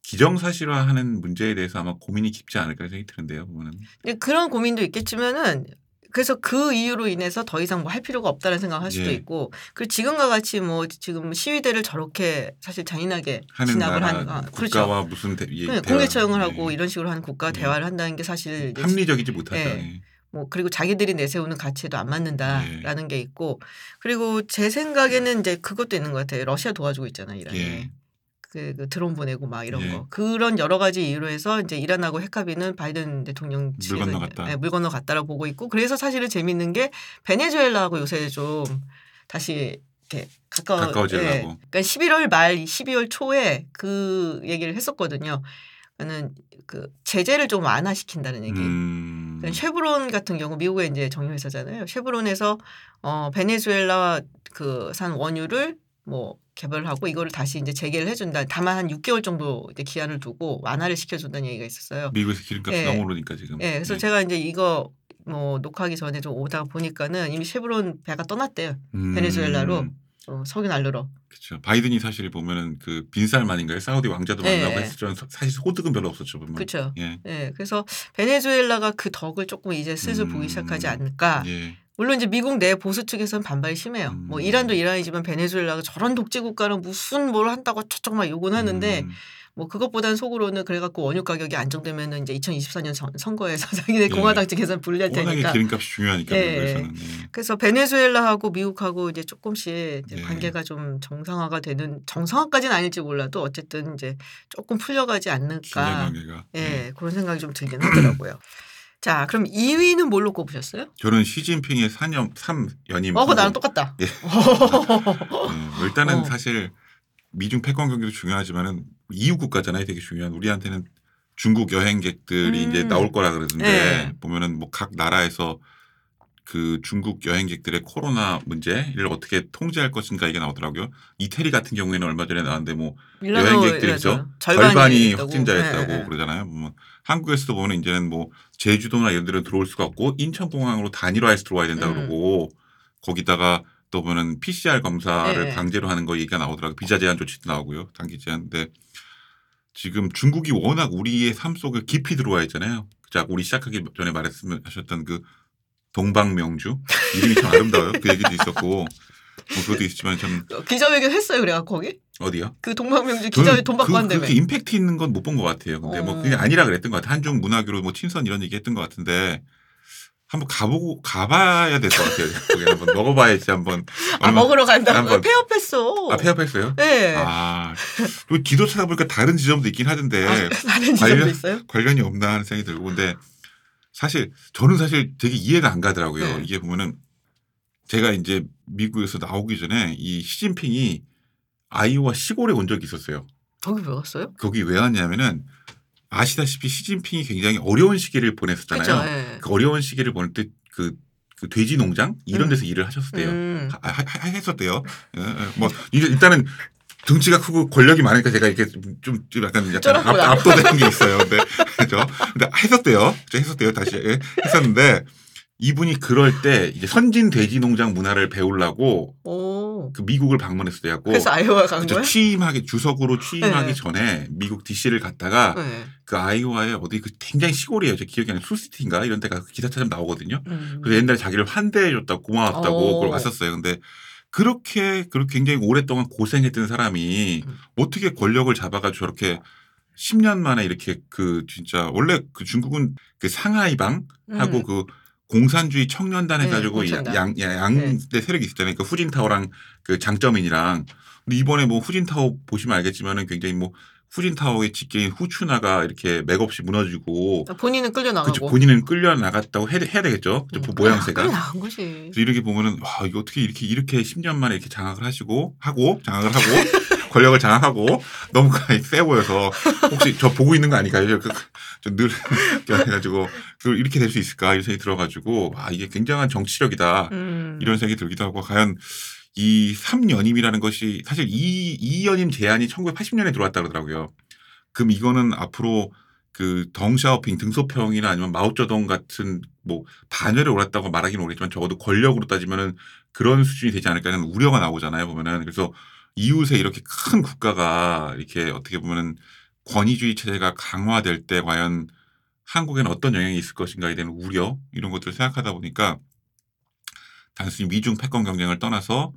기정사실화하는 문제에 대해서 아마 고민이 깊지 않을까 생각이 드는데요. 보면은 근데 그런 고민도 있겠지만은 그래서 그 이유로 인해서 더 이상 뭐 할 필요가 없다는 생각을 할 수도 예. 있고 그리고 지금과 같이 뭐 지금 시위대를 저렇게 사실 잔인하게 진압을 하는 아, 국가와 무슨 대, 예, 공개 처형을 예. 하고 이런 식으로 하는 국가 예. 대화를 한다는 게 사실 합리적이지 못하죠. 예. 예. 뭐 그리고 자기들이 내세우는 가치에도 안 맞는다라는 게 있고 그리고 제 생각에는 이제 그것도 있는 것 같아요. 러시아 도와주고 있잖아요, 이란이. 예. 그, 그 드론 보내고 막 이런 예. 거 그런 여러 가지 이유로 해서 이제 이란하고 핵합의는 바이든 대통령 물 측에서 건너갔다. 이제, 예, 물 건너갔다라고 보고 있고 그래서 사실은 재밌는 게 베네수엘라하고 요새 좀 다시 이렇게 가까워 가까워지려고. 예. 그러니까 11월 말 12월 초에 그 얘기를 했었거든요. 그는 그 제재를 좀 완화시킨다는 얘기. 음. 그러니까 쉐브론 같은 경우 미국의 이제 정유 회사잖아요. 쉐브론에서 어 베네수엘라 그 산 원유를 뭐 개발하고 이거를 다시 이제 재개를 해준다. 다만 한 6개월 정도 이제 기한을 두고 완화를 시켜준다는 얘기가 있었어요. 미국에서 기름값이 예. 너무 오르니까 지금. 예, 그래서 예. 제가 이제 이거 뭐 녹화하기 전에 좀 오다가 보니까는 이미 쉐브론 배가 떠났대요. 음. 베네수엘라로. 어, 석유 날르러. 그렇죠. 바이든이 사실 보면은 그 빈살만인가요? 사우디 왕자도 예, 만나고 예. 했을 줄 사실 소득은 별로 없었죠 보면. 그렇죠. 예. 예, 그래서 베네수엘라가 그 덕을 조금 이제 슬슬 보기 음. 시작하지 않을까. 예. 물론 이제 미국 내 보수 측에서는 반발이 심해요. 뭐 음. 이란도 이란이지만 베네수엘라가 저런 독재 국가는 무슨 뭘 한다고 저쪽 막 욕은 하는데 음. 뭐 그것보단 속으로는 그래갖고 원유 가격이 안정되면은 이제 2024년 선- 선거에서 자기네 예. 공화당 불리할 워낙에 테니까. 기름값이 중요하니까 예, 미국에서는. 예. 그래서 베네수엘라하고 미국하고 이제 조금씩 이제 예. 관계가 좀 정상화가 되는 정상화까지는 아닐지 몰라도 어쨌든 이제 조금 풀려가지 않을까. 관계가. 예, 그런 생각이 좀 들긴 하더라고요. [clears throat] 자, 그럼 2위는 뭘로 꼽으셨어요? 저는 시진핑의 4년 3연임. 어, 나랑 똑같다. 예. 뭐 [laughs] 일단은 어. 사실 미중 패권 경기도 중요하지만은 이웃 국가잖아요. 되게 중요한 우리한테는 중국 여행객들이 음. 이제 나올 거라 그러는데 네. 보면은 뭐 각 나라에서 그 중국 여행객들의 코로나 문제를 어떻게 통제할 것인가 이게 나오더라고요. 이태리 같은 경우에는 얼마 전에 나왔는데 뭐 밀라노 여행객들이죠. 이라죠. 절반이, 있다고. 확진자였다고 예, 예. 그러잖아요. 뭐 한국에서도 보면 이제는 뭐 제주도나 이런 데는 들어올 수가 없고 인천공항으로 단일화해서 들어와야 된다 음. 그러고 거기다가 또 보면은 PCR 검사를 네. 강제로 하는 거 얘기가 나오더라고요. 비자 제한 조치도 나오고요. 단기 제한. 근데 지금 중국이 워낙 우리의 삶 속에 깊이 들어와 있잖아요. 자, 우리 시작하기 전에 말했으면 하셨던 그 동방명주 이름이 참 아름다워요. 그 얘기도 있었고 뭐 그것도 있지만 참 어, 기자회견 했어요, 그래갖고 거기? 어디요? 그 동방명주 기자회 돈 받고 그, 한다며. 그렇게 임팩트 있는 건 못 본 것 같아요. 근데 뭐 어. 그게 아니라 그랬던 것 같아요. 한중 문화교로 뭐 친선 이런 얘기 했던 것 같은데 한번 가보고 가봐야 될 것 같아요. [laughs] 거기 한번 먹어봐야지 한번. 아, 먹으러 간다고. 한번- 폐업했어. 아 폐업했어요? 네. 아 그리고 지도 찾아보니까 다른 지점도 있긴 하던데 아, 다른 지점도 관련- 있어요? 관련이 없나 하는 생각이 들고 근데 사실 저는 사실 되게 이해가 안 가더라고요. 네. 이게 보면은 제가 이제 미국에서 나오기 전에 이 시진핑이 아이오와 시골에 온 적이 있었어요. 거기 왜 갔어요? 거기 왜 왔냐면은 아시다시피 시진핑이 굉장히 어려운 시기를 보냈었잖아요. 예. 그 어려운 시기를 보낼 때그 그 돼지 농장 이런 음. 데서 일을 하셨대요. 음. 하- 하- 하- 했었대요. 예, 예. 뭐 일단은 등치가 크고 권력이 많으니까 제가 이렇게 좀, 좀 약간 약간. 압, 압도되는 게 있어요. 근데 [laughs] 그죠? 근데 했었대요. 저 했었대요. 다시 예, 했었는데 이분이 그럴 때 이제 선진 돼지 농장 문화를 배우려고 오. 그 미국을 방문했어요. 그래서 아이오와 간? 거야? 취임하기 주석으로 취임하기 네. 전에 미국 DC를 갔다가 네. 그 아이오와의 어디 그 굉장히 시골이에요. 제 기억이 안 나요. 술시티인가 이런 데가 기사 찾으면 나오거든요. 음. 그래서 옛날에 자기를 환대해 줬다고 고마웠다고 오. 그걸 왔었어요. 근데 그렇게 그렇게 굉장히 오랫동안 고생했던 사람이 음. 어떻게 권력을 잡아가지고 저렇게 10년 만에 이렇게 그 진짜 원래 그 중국은 그 상하이방 하고 음. 그 공산주의 청년단 네, 해가지고. 양, 양, 양대 세력이 있었잖아요. 그 후진타오랑 그 장점인이랑. 근데 이번에 뭐 후진타오 보시면 알겠지만은 굉장히 뭐 후진타오의 직계인 후추나가 이렇게 맥없이 무너지고 본인은 끌려 그쵸, 나가고. 본인은 끌려 나갔다고 해야, 해야 되겠죠. 그쵸, 음. 모양새가. 끌려 나간 거지. 이렇게 보면은 와 이거 어떻게 이렇게 이렇게 10년 만에 이렇게 장악을 하시고 하고 장악을 하고 [laughs] 권력을 장악하고 너무 세 보여서 혹시 저 보고 있는 거 아닐까요? 저늘 해가지고 그 이렇게 될 수 있을까 이런 생각이 들어가지고 아 이게 굉장한 정치력이다 음. 이런 생각이 들기도 하고 과연 이 3연임이라는 것이 사실 이, 이 연임 제안이 1980년에 들어왔다 그러더라고요. 그럼 이거는 앞으로 그 덩샤오핑 등소평이나 아니면 마오쩌둥 같은 뭐 반열에 올랐다고 말하기는 모르겠지만 적어도 권력으로 따지면은 그런 수준이 되지 않을까 하는 우려가 나오잖아요 보면은 그래서 이웃에 이렇게 큰 국가가 이렇게 어떻게 보면은 권위주의 체제가 강화될 때 과연 한국에는 어떤 영향이 있을 것인가에 대한 우려 이런 것들을 생각하다 보니까 단순히 미중 패권 경쟁을 떠나서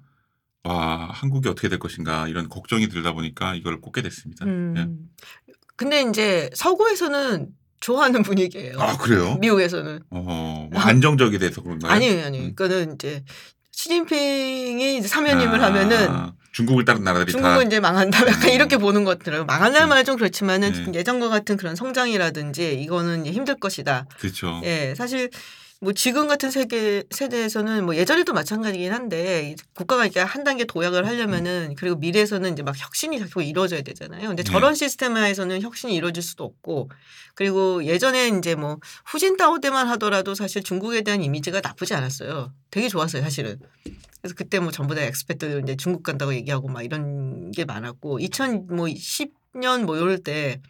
와 한국이 어떻게 될 것인가 이런 걱정이 들다 보니까 이걸 꼽게 됐습니다. 음. 예. 근데 이제 서구에서는 좋아하는 [laughs] 분위기예요. 아 그래요? 미국에서는. 어, 뭐 안정적이 돼서 그런가요? 아니에요, 아니에요. 음. 그거는 이제 시진핑이 이제 사면임을 하면은 아, 중국을 다른 나라들이 중국은 다 이제 망한다. 약간 음. 이렇게 보는 것 같더라고요. 망한다는 음. 말은 좀 그렇지만은 네. 예전과 같은 그런 성장이라든지 이거는 힘들 것이다. 그렇죠. 예, 사실 뭐 지금 같은 세계 세대에서는 뭐 예전에도 마찬가지긴 한데 이 국가가 이렇게 한 단계 도약을 하려면은 그리고 미래에서는 이제 막 혁신이 자꾸 이루어져야 되잖아요. 근데 네. 저런 시스템하에서는 혁신이 이루어질 수도 없고 그리고 예전에 이제 뭐 후진타오 때만 하더라도 사실 중국에 대한 이미지가 나쁘지 않았어요. 되게 좋았어요, 사실은. 그래서 그때 뭐 전부 다 expert 이제 중국 간다고 얘기하고 막 이런 게 많았고 2010년 뭐 이럴 때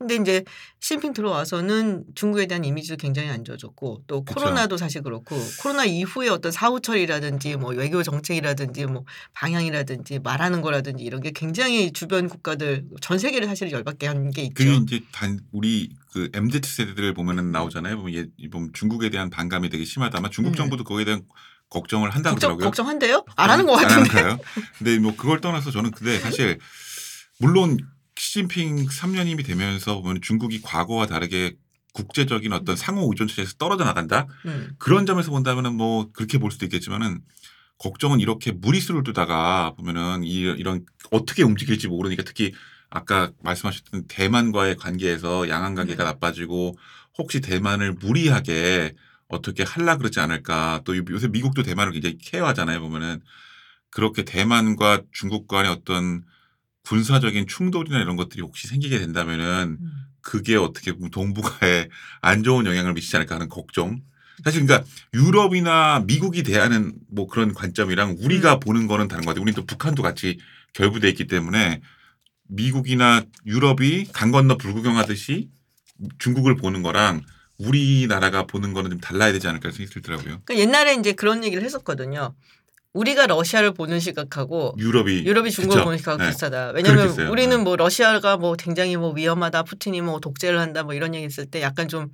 근데 이제 시진핑 들어와서는 중국에 대한 이미지도 굉장히 안 좋아졌고 또 그쵸. 코로나도 사실 그렇고 코로나 이후에 어떤 사후 처리라든지 뭐 외교 정책이라든지 뭐 방향이라든지 말하는 거라든지 이런 게 굉장히 주변 국가들 전 세계를 사실 열받게 한 게 있죠. 그게 이제 단 우리 그 MZ 세대들 보면은 나오잖아요. 보면 얘 보면 중국에 대한 반감이 되게 심하다. 아마 중국 네. 정부도 거기에 대한 걱정을 한다고 걱정 그러더라고요. 걱정한대요? 안 하는 것안 같은데. 하는가요? 근데 뭐 그걸 떠나서 저는 근데 사실 물론 시진핑 3년임이 되면서 보면 중국이 과거와 다르게 국제적인 어떤 상호 의존 체제에서 떨어져 나간다. 음. 그런 점에서 본다면은 뭐 그렇게 볼 수도 있겠지만은 걱정은 이렇게 무리수를 두다가 보면은 이, 이런 어떻게 움직일지 모르니까 특히 아까 말씀하셨던 대만과의 관계에서 양안 관계가 네. 나빠지고 혹시 대만을 무리하게 어떻게 할라 그러지 않을까 또 요새 미국도 대만을 굉장히 케어하잖아요 보면은 그렇게 대만과 중국 간의 어떤 군사적인 충돌이나 이런 것들이 혹시 생기게 된다면은 음. 그게 어떻게 보면 동북아에 안 좋은 영향을 미치지 않을까 하는 걱정. 사실 그러니까 유럽이나 미국이 대하는 뭐 그런 관점이랑 우리가 음. 보는 거는 다른 것 같아요. 우리는 또 북한도 같이 결부돼 있기 때문에 미국이나 유럽이 강 건너 불구경하듯이 중국을 보는 거랑 우리나라가 보는 거는 좀 달라야 되지 않을까 생각이 들더라고요. 그러니까 옛날에 이제 그런 얘기를 했었거든요. 우리가 러시아를 보는 시각하고 유럽이 유럽이 중국을 그쵸? 보는 시각하고 네. 비슷하다. 왜냐하면 그렇겠어요. 우리는 네. 뭐 러시아가 뭐 굉장히 뭐 위험하다, 푸틴이 뭐 독재를 한다, 뭐 이런 얘기 있을 때 약간 좀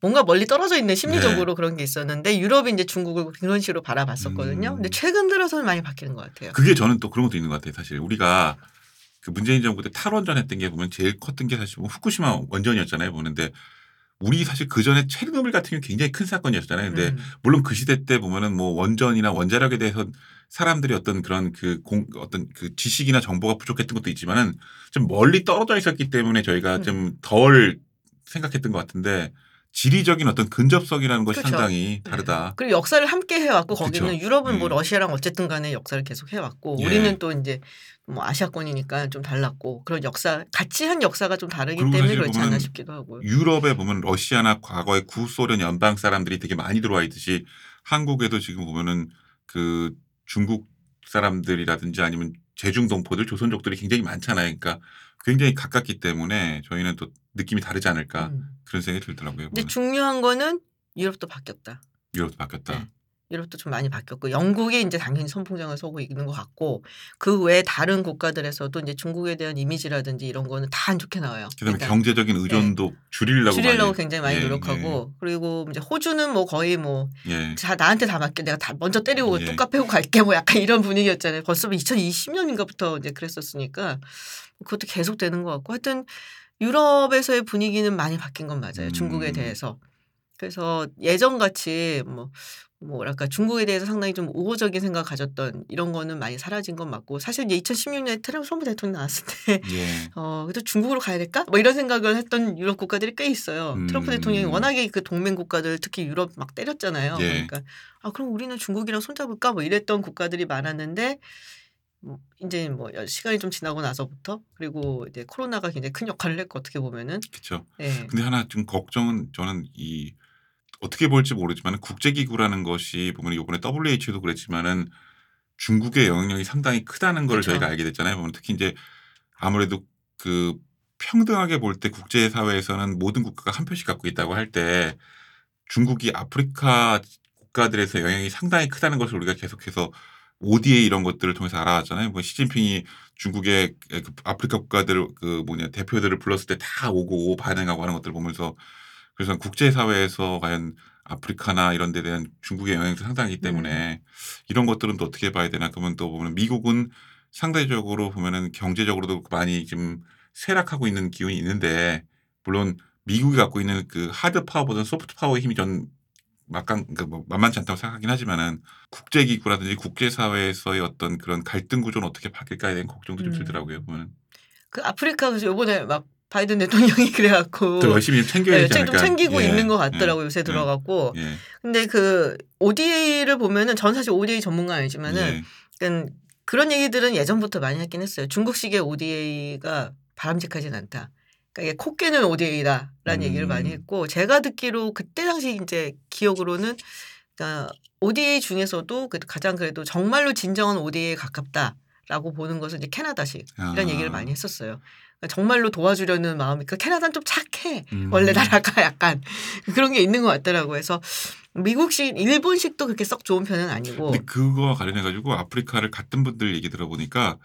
뭔가 멀리 떨어져 있는 심리적으로 그런 게 있었는데 유럽이 이제 중국을 그런 식으로 바라봤었거든요. 음. 근데 최근 들어서는 많이 바뀌는 것 같아요. 그게 저는 또 그런 것도 있는 것 같아요. 사실 우리가 그 문재인 정부 때 탈원전 했던 게 보면 제일 컸던 게 사실 뭐 후쿠시마 원전이었잖아요. 보는데 우리 사실 그 전에 체르노빌 같은 경우 굉장히 큰 사건이었잖아요. 근데 음. 물론 그 시대 때 보면은 뭐 원전이나 원자력에 대해서 사람들이 어떤 그런 그 공, 어떤 그 지식이나 정보가 부족했던 것도 있지만은 좀 멀리 떨어져 있었기 때문에 저희가 음. 좀덜 생각했던 것 같은데 지리적인 어떤 근접성이라는 것이 그렇죠. 상당히 다르다. 그리고 역사를 함께 해왔고 거기는 그쵸. 유럽은 뭐 음. 러시아랑 어쨌든 간에 역사를 계속 해왔고 예. 우리는 또 이제 뭐 아시아권이니까 좀 달랐고 그런 역사 같이 한 역사가 좀 다르기 때문에 그렇지 않나 싶기도 하고요. 유럽에 보면 러시아나 과거의 구소련 연방 사람들이 되게 많이 들어와 있듯이 한국에도 지금 보면은 그 중국 사람들이라든지 아니면 제중 동포들 조선족들이 굉장히 많잖아요. 그러니까 굉장히 가깝기 때문에 저희는 또 느낌이 다르지 않을까 음. 그런 생각이 들더라고요. 근데 보면. 중요한 거는 유럽도 바뀌었다. 유럽도 바뀌었다. 네. 유럽도 좀 많이 바뀌었고 영국이 이제 당연히 선풍장을 서고 있는 것 같고 그 외에 다른 국가들에서도 이제 중국에 대한 이미지라든지 이런 거는 다 안 좋게 나와요. 그다음에 경제적인 의존도 줄이려고 네. 줄이려고 많이 굉장히 많이 예, 노력하고 그리고 이제 호주는 뭐 거의 뭐 예. 예. 자, 나한테 다 맡겨. 내가 다 먼저 때리고 예. 뚝 갚고 갈게. 뭐 약간 이런 분위기였잖아요. 벌써 2020년인가부터 이제 그랬었으니까 그것도 계속 되는 것 같고 하여튼 유럽에서의 분위기는 많이 바뀐 건 맞아요. 중국에 음. 대해서. 그래서 예전 같이 뭐 뭐랄까 중국에 대해서 상당히 좀 우호적인 생각 가졌던 이런 거는 많이 사라진 건 맞고 사실 이제 2016년에 트럼프 대통령 나왔을 때 예. [laughs] 어, 그래도 중국으로 가야 될까? 뭐 이런 생각을 했던 유럽 국가들이 꽤 있어요. 트럼프 음. 대통령이 워낙에 그 동맹 국가들 특히 유럽 막 때렸잖아요. 예. 그러니까 아 그럼 우리는 중국이랑 손잡을까? 뭐 이랬던 국가들이 많았는데 뭐 이제 뭐 시간이 좀 지나고 나서부터 그리고 이제 코로나가 굉장히 큰 역할을 했고 어떻게 보면은 그렇죠. 예. 근데 하나 좀 걱정은 저는 이 어떻게 볼지 모르지만 국제기구라는 것이 보면 이번에 WHO도 그랬지만은 중국의 영향력이 상당히 크다는 걸 그쵸. 저희가 알게 됐잖아요. 보면 특히 이제 아무래도 그 평등하게 볼 때 국제사회에서는 모든 국가가 한 표씩 갖고 있다고 할 때 중국이 아프리카 국가들에서 영향이 상당히 크다는 것을 우리가 계속해서 ODA 이런 것들을 통해서 알아왔잖아요. 뭐 시진핑이 중국의 그 아프리카 국가들 그 뭐냐 대표들을 불렀을 때 다 오고 반응하고 하는 것들을 보면서 그래서 국제사회에서 과연 아프리카나 이런 데 대한 중국의 영향이 상당하기 때문에 이런 것들은 또 어떻게 봐야 되나 그러면 또 보면 미국은 상대적으로 보면은 경제적으로도 많이 지금 쇠락하고 있는 기운이 있는데 물론 미국이 갖고 있는 그 하드 파워보다는 소프트 파워의 힘이 전 막강 그러니까 뭐 만만치 않다고 생각하긴 하지만은 국제 기구라든지 국제 사회에서의 어떤 그런 갈등 구조는 어떻게 바뀔까에 대한 걱정도 좀 음. 들더라고요. 보면 그 아프리카 그래서 요번에 막 바이든 대통령이 [laughs] 그래갖고 더 열심히 챙겨야 네, 되지 좀 않을까. 챙기고 예, 있는 것 같더라고요 요새 예, 들어갖고 예, 근데 그 ODA를 보면은 전 사실 ODA 전문가 아니지만은 예. 그러니까 그런 얘기들은 예전부터 많이 했긴 했어요. 중국식의 ODA가 바람직하진 않다. 그러니까 이게 코 깨는 ODA다라는 음. 얘기를 많이 했고 제가 듣기로 그때 당시 이제 기억으로는 그러니까 ODA 중에서도 그 가장 그래도 정말로 진정한 ODA에 가깝다라고 보는 것은 이제 캐나다식 이런 아. 얘기를 많이 했었어요. 그러니까 정말로 도와주려는 마음이 그 캐나다는 좀 착해. 음. 원래 나라가 [laughs] 약간 그런 게 있는 것 같더라고요. 그래서 미국식, 일본식도 그렇게 썩 좋은 편은 아니고. 근데 그거와 관련해 가지고 아프리카를 갔던 분들 얘기 들어보니까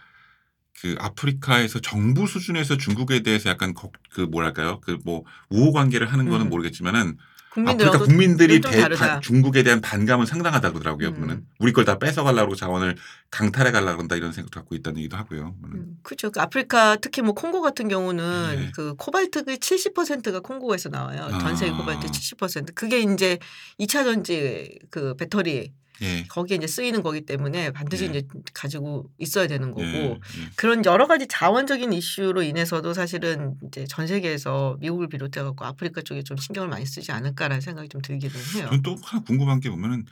그 아프리카에서 정부 수준에서 중국에 대해서 약간 걱- 그 뭐랄까요 그 뭐 우호 관계를 하는 거는 음. 모르겠지만은 국민들하고 아프리카 국민들이 좀 대- 다르다. 바- 중국에 대한 반감은 상당하다 그러더라고요. 음. 보면은 우리 걸 다 뺏어가려고 자원을 강탈해 가려고 한다 이런 생각도 갖고 있다는 얘기도 하고요. 보면은. 음, 그렇죠. 그 아프리카 특히 뭐 콩고 같은 경우는 네. 그 코발트의 70%가 콩고에서 나와요. 전 세계 아. 코발트 70%. 그게 이제 2차 전지 그 배터리 예. 거기에 이제 쓰이는 거기 때문에 반드시 예. 이제 가지고 있어야 되는 거고. 예. 예. 그런 여러 가지 자원적인 이슈로 인해서도 사실은 이제 전 세계에서 미국을 비롯해 갖고 아프리카 쪽에 좀 신경을 많이 쓰지 않을까라는 생각이 좀 들기는 해요. 저는 또 하나 궁금한 게 보면은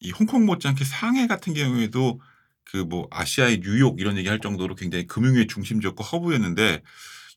이 홍콩 못지않게 상해 같은 경우에도 그 뭐 아시아의 뉴욕 이런 얘기 할 정도로 굉장히 금융의 중심지였고 허브였는데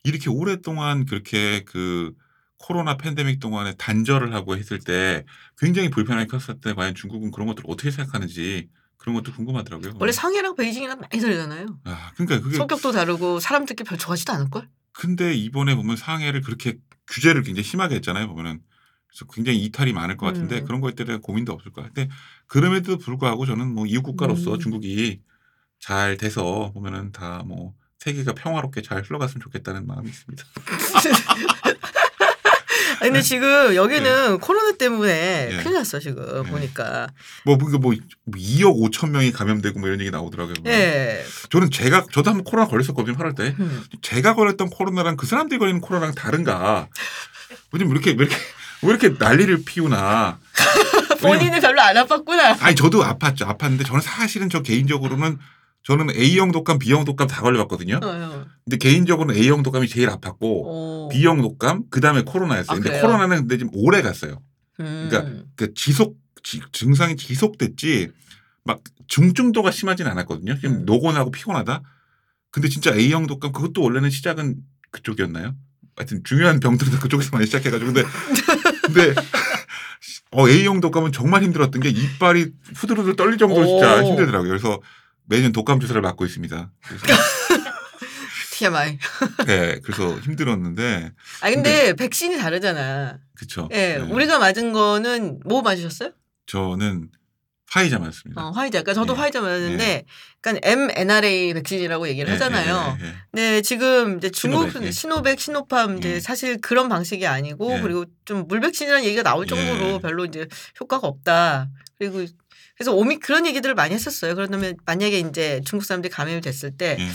이렇게 오랫동안 그렇게 그 코로나 팬데믹 동안에 단절을 하고 했을 때 굉장히 불편하게 컸을 때 과연 중국은 그런 것들을 어떻게 생각하는지 그런 것도 궁금하더라고요. 원래 상해랑 베이징이랑 많이 다르잖아요. 아, 그러니까 그게 성격도 다르고 사람들끼리 별 좋아하지도 않을 걸. 근데 이번에 보면 상해를 그렇게 규제를 굉장히 심하게 했잖아요. 보면은 그래서 굉장히 이탈이 많을 것 같은데 음. 그런 거에 대한 고민도 없을 것 같은데 그럼에도 불구하고 저는 뭐 이웃 국가로서 음. 중국이 잘 돼서 보면은 다 뭐 세계가 평화롭게 잘 흘러갔으면 좋겠다는 마음이 있습니다. [laughs] 아니, 근데 지금 여기는 코로나 때문에 네. 큰일 났어 지금 네. 보니까. 뭐 그거 뭐 2억 5천 명이 감염되고 뭐 이런 얘기 나오더라고요. 예. 저는 제가 저도 한번 코로나 걸렸었거든요. 8월 때. 음. 제가 걸렸던 코로나랑 그 사람들이 걸리는 코로나랑 다른가? 왜냐면 이렇게 왜 이렇게 왜 이렇게 난리를 피우나? [laughs] 본인은 별로 안 아팠구나. 아니 저도 아팠죠. 아팠는데 저는 사실은 저 개인적으로는 저는 A형 독감, B형 독감 다 걸려봤거든요. 어, 근데 개인적으로는 A형 독감이 제일 아팠고 어. B형 독감, 그 다음에 코로나였어요. 아, 근데 그래요? 코로나는 근데 지금 오래 갔어요. 음. 그러니까 그 지속 지- 증상이 지속됐지 막 중증도가 심하진 않았거든요. 지금 음. 노곤하고 피곤하다. 근데 진짜 A형 독감 그것도 원래는 시작은 그쪽이었나요? 하여튼 중요한 병들은 그쪽에서 많이 시작해가지고 근데 [laughs] 근데 어, A형 독감은 정말 힘들었던 게 이빨이 후들후들 떨릴 정도로 진짜 오. 힘들더라고요. 그래서 매년 독감 주사를 맞고 있습니다. TMI. [laughs] [laughs] 네, 그래서 힘들었는데 아 근데 백신이 다르잖아. 그쵸. 예, 네. 우리가 맞은 거는 뭐 맞으셨어요? 저는 화이자 맞습니다. 어, 화이자. 그러니까 저도 네. 화이자 맞았는데, 그러니까 mRNA 백신이라고 얘기를 예, 하잖아요. 예, 예, 예. 네, 지금 이제 중국 시노백, 예. 시노백, 시노팜 이제 예. 사실 그런 방식이 아니고 예. 그리고 좀 물백신이라는 얘기가 나올 정도로 예. 별로 이제 효과가 없다. 그리고 그래서 오미 그런 얘기들을 많이 했었어요. 그러면 만약에 이제 중국 사람들이 감염이 됐을 때 예.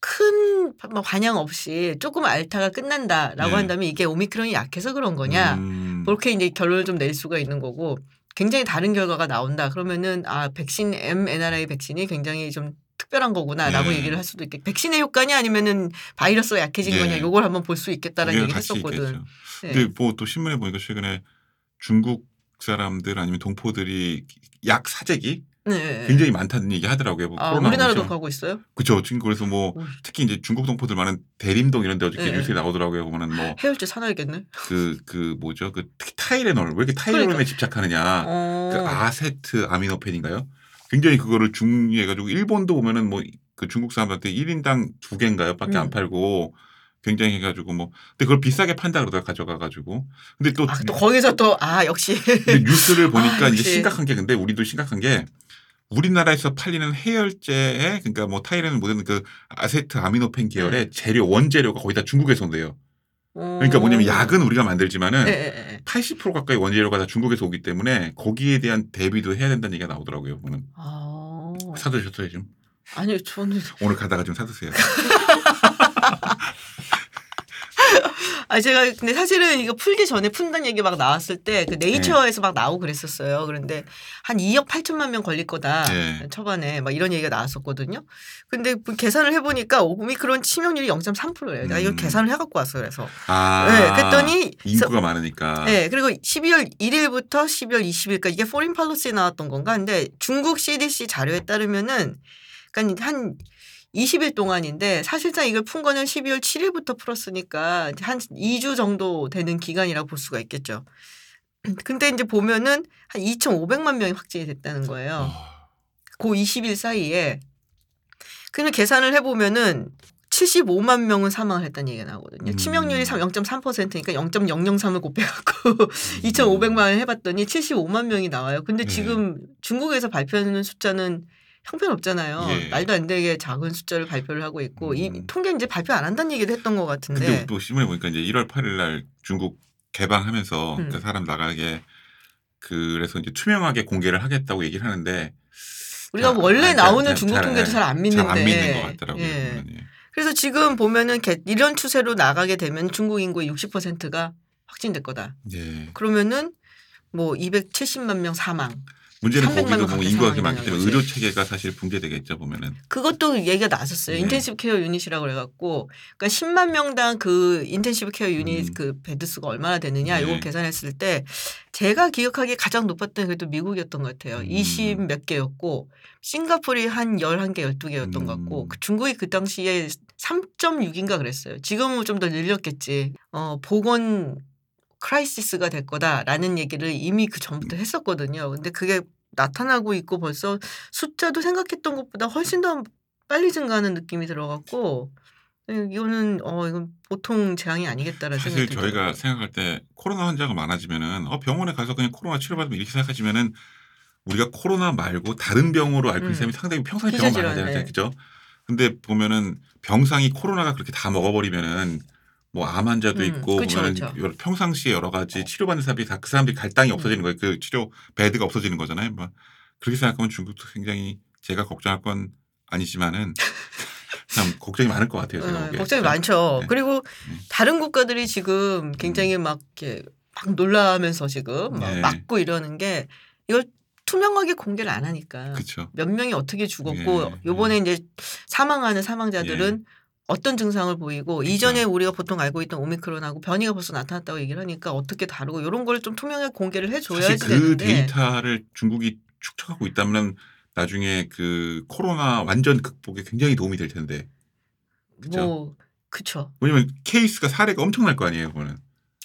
큰 반향 없이 조금 알타가 끝난다라고 예. 한다면 이게 오미크론이 약해서 그런 거냐? 음, 그렇게 이제 결론을 좀 낼 수가 있는 거고 굉장히 다른 결과가 나온다. 그러면은 아 백신 mRNA 백신이 굉장히 좀 특별한 거구나라고 예. 얘기를 할 수도 있겠. 백신의 효과냐 아니면은 바이러스가 약해진 예. 거냐 요걸 한번 볼 수 있겠다라는 얘기를 했었거든. 있겠죠. 네. 근데 뭐 또 신문에 보니까 최근에 중국 사람들 아니면 동포들이 약 사재기 네. 굉장히 많다는 얘기 하더라고요. 뭐 아, 우리나라도. 가고 있어요? 그죠. 지금 그래서 뭐 음. 특히 이제 중국 동포들 많은 대림동 이런 데 어저께 네. 뉴스에 나오더라고요. 보면은 뭐 해열제 사놔야겠네. 그, 그 뭐죠? 그 특히 타이레놀. 왜 이렇게 타이레놀에 그러니까. 집착하느냐. 어. 그 아세트 아미노펜인가요? 굉장히 그거를 중요해 가지고 일본도 보면은 뭐 그 중국 사람들한테 1인당 두 개인가요? 밖에 음. 안 팔고 굉장히 해가지고 뭐 근데 그걸 비싸게 판다 그러다가 가져가가지고 근데 또 아, 또 거기서 또 아 역시 근데 뉴스를 [laughs] 보니까 아, 이제. 심각한 게 근데 우리도 심각한 게 우리나라에서 팔리는 해열제에 그러니까 뭐 타이레놀 모든 그 아세트 아미노펜 계열의 네. 재료 원재료가 거의 다 중국에서 온대요. 그러니까 뭐냐면 약은 우리가 만들지만은 예, 예, 예. 80% 가까이 원재료가 다 중국에서 오기 때문에 거기에 대한 대비도 해야 된다는 얘기가 나오더라고요. 저는 아. 사드셨어요 지금 아니 저는 오늘 가다가 좀 사드세요. [laughs] 아 제가 근데 사실은 이거 풀기 전에 푼다는 얘기 막 나왔을 때 그 네이처에서 막 나오고 그랬었어요. 그런데 한 2억 8천만 명 걸릴 거다 네. 초반에 막 이런 얘기가 나왔었거든요. 근데 뭐 계산을 해보니까 오미크론 치명률이 0.3%예요. 나 이거 음. 계산을 해갖고 왔어 그래서. 아. 네, 그랬더니 인구가 많으니까. 네, 그리고 12월 1일부터 12월 20일까지 이게 Foreign Policy에 나왔던 건가? 근데 중국 CDC 자료에 따르면은 그러니까 한 20일 동안인데 사실상 이걸 푼 거는 12월 7일부터 풀었으니까 한 2주 정도 되는 기간이라고 볼 수가 있겠죠. [clears throat] 근데 이제 보면은 한 2,500만 명이 확진이 됐다는 거예요. 어, 그 20일 사이에. 그냥 계산을 해보면은 75만 명은 사망을 했다는 얘기가 나오거든요. 음. 치명률이 0.3%니까 0.003을 곱해갖고 [laughs] 2,500만을 해봤더니 75만 명이 나와요. 근데 네. 지금 중국에서 발표하는 숫자는 형편없잖아요. 예. 말도 안 되게 작은 숫자를 발표를 하고 있고 이 음. 통계 이제 발표 안 한다는 얘기도 했던 것 같은데. 근데 또 신문에 보니까 이제 1월 8일 날 중국 개방하면서 음. 그 사람 나가게 그래서 이제 투명하게 공개를 하겠다고 얘기를 하는데 우리가 잘- 원래 아, 잘- 나오는 잘- 중국 잘- 통계도 잘 안 믿는데. 잘 안 믿는 것 같더라고요. 예. 예. 그래서 지금 보면은 개- 이런 추세로 나가게 되면 중국 인구의 60%가 확진될 거다. 예. 그러면은 뭐 270만 명 사망. 문제는 300만 거기도 뭐 인구가 그렇게 많기 때문에 의료 체계가 사실 붕괴되겠죠 보면은. 그것도 얘기가 나섰어요. 네. intensive care unit이라고 그래갖고 그러니까 10만 명당 그 intensive care unit 음. 그 bed 수가 얼마나 되느냐 네. 이걸 계산했을 때 제가 기억하기에 가장 높았던 게 그래도 미국이었던 것 같아요. 음. 20몇 개였고 싱가포르이 한 11개 12개였던 것 같고 음. 그 중국이 그 당시에 3.6인가 그랬어요. 지금은 좀 더 늘렸겠지. 어 보건 crisis가 될 거다라는 얘기를 이미 그 전부터 했었거든요. 근데 그게 나타나고 있고 벌써 숫자도 생각했던 것보다 훨씬 더 빨리 증가하는 느낌이 들어갖고 예, 이거는 어 이건 보통 재앙이 아니겠다라는 사실 생각이 저희가 들더라고요. 생각할 때 코로나 환자가 많아지면은 어 병원에 가서 그냥 코로나 치료받으면 이렇게 생각하시면은 우리가 코로나 말고 다른 병으로 앓고 있는 음. 사람이 상당히 평소에 병원 많아잖아요. 네. 그죠? 근데 보면은 병상이 코로나가 그렇게 다 먹어버리면은 뭐암 환자도 음, 있고 그쵸, 그쵸. 평상시에 여러 가지 치료받는 사람들이 다 그 사람들이 갈당이 없어지는 거예요. 그 치료 베드가 없어지는 거잖아요. 뭐 그렇게 생각하면 중국도 굉장히 제가 걱정할 건 아니지만은 [laughs] 참 걱정이 많을 것 같아요. 제가 어, 보기에. 걱정이? 많죠. 네. 그리고 음. 다른 국가들이 지금 굉장히 막 이렇게 막 놀라면서 지금 막 네. 막고 이러는 게 이걸 투명하게 공개를 안 하니까 그렇죠. 몇 명이 어떻게 죽었고 예, 요번에 이제 사망하는 사망자들은 어떤 증상을 보이고 그쵸. 이전에 우리가 보통 알고 있던 오미크론하고 변이가 벌써 나타났다고 얘기를 하니까 어떻게 다르고 이런 걸 좀 투명하게 공개를 사실 해줘야지 그 되는데 데이터를 중국이 축적하고 있다면 나중에 그 코로나 완전 극복에 굉장히 도움이 될 텐데. 그죠? 뭐 그쵸 왜냐면 케이스가 사례가 엄청날 거 아니에요, 그거는.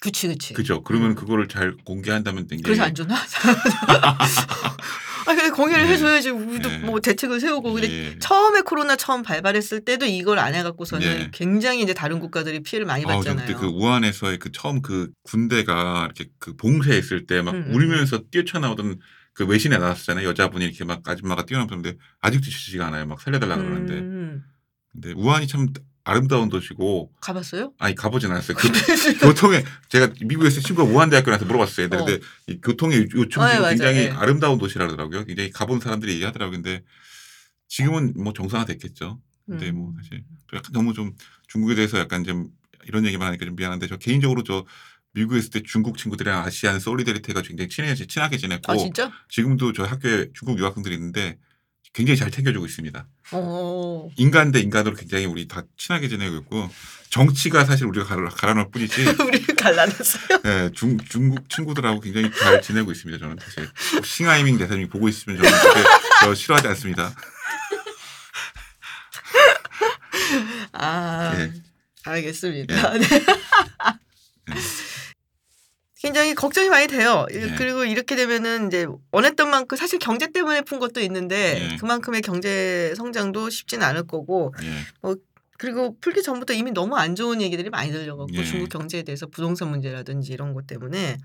그치 그치 그죠? 그러면 음. 그거를 잘 공개한다면 굉장히 그래서 안 주나? [laughs] [laughs] 아 근데 공개를 예. 해줘야지 우리도 예. 뭐 대책을 세우고 근데 예. 처음에 코로나 처음 발발했을 때도 이걸 안 해갖고서는 예. 굉장히 이제 다른 국가들이 피해를 많이 아, 저 봤잖아요. 그때 그 우한에서의 그 처음 그 군대가 이렇게 그 봉쇄했을 때막 음, 음. 울면서 뛰쳐나오던 그 외신에 나왔었잖아요. 여자분이 이렇게 막 아줌마가 뛰어나오는데 아직도 지지가 않아요. 막 살려달라 그러는데. 음, 근데 우한이 참 아름다운 도시고 가봤어요? 아니 가보진 않았어요. 그, [laughs] [laughs] 교통에 제가 미국에서 친구가 우한대학교 나서 물어봤어요. 근데, 어. 근데 이 교통의 요즘 어, 예, 맞아요. 굉장히 예. 아름다운 도시라 그러더라고요. 굉장히 가본 사람들이 얘기하더라고요. 근데 지금은 뭐 정상화 됐겠죠. 근데 음. 뭐 사실 저 약간 너무 좀 중국에 대해서 약간 좀 이런 얘기만 하니까 좀 미안한데 저 개인적으로 저 미국에 있을 때 중국 친구들이랑 Asian solidarity가 굉장히 친해 친하게 지냈고 아 진짜? 지금도 저 학교에 중국 유학생들이 있는데 굉장히 잘 챙겨주고 있습니다. 어. 인간 대 인간으로 굉장히 우리 다 친하게 지내고 있고 정치가 사실 우리가 갈라, 갈라놓을 뿐이지 [laughs] 우리 갈라놨어요. 네, 중, 중국 친구들하고 굉장히 잘 지내고 있습니다. 저는 사실 싱하이밍 대사님이 보고 있으면 저는 저 싫어하지 않습니다. [laughs] 아 예. 알겠습니다. 네. 굉장히 걱정이 많이 돼요. 예. 그리고 이렇게 되면은 이제 원했던 만큼 사실 경제 때문에 푼 것도 있는데 예. 그만큼의 경제 성장도 쉽지는 않을 거고 예. 그리고 풀기 전부터 이미 너무 안 좋은 얘기들이 많이 들려갖고 예. 중국 경제에 대해서 부동산 문제라든지 이런 것 때문에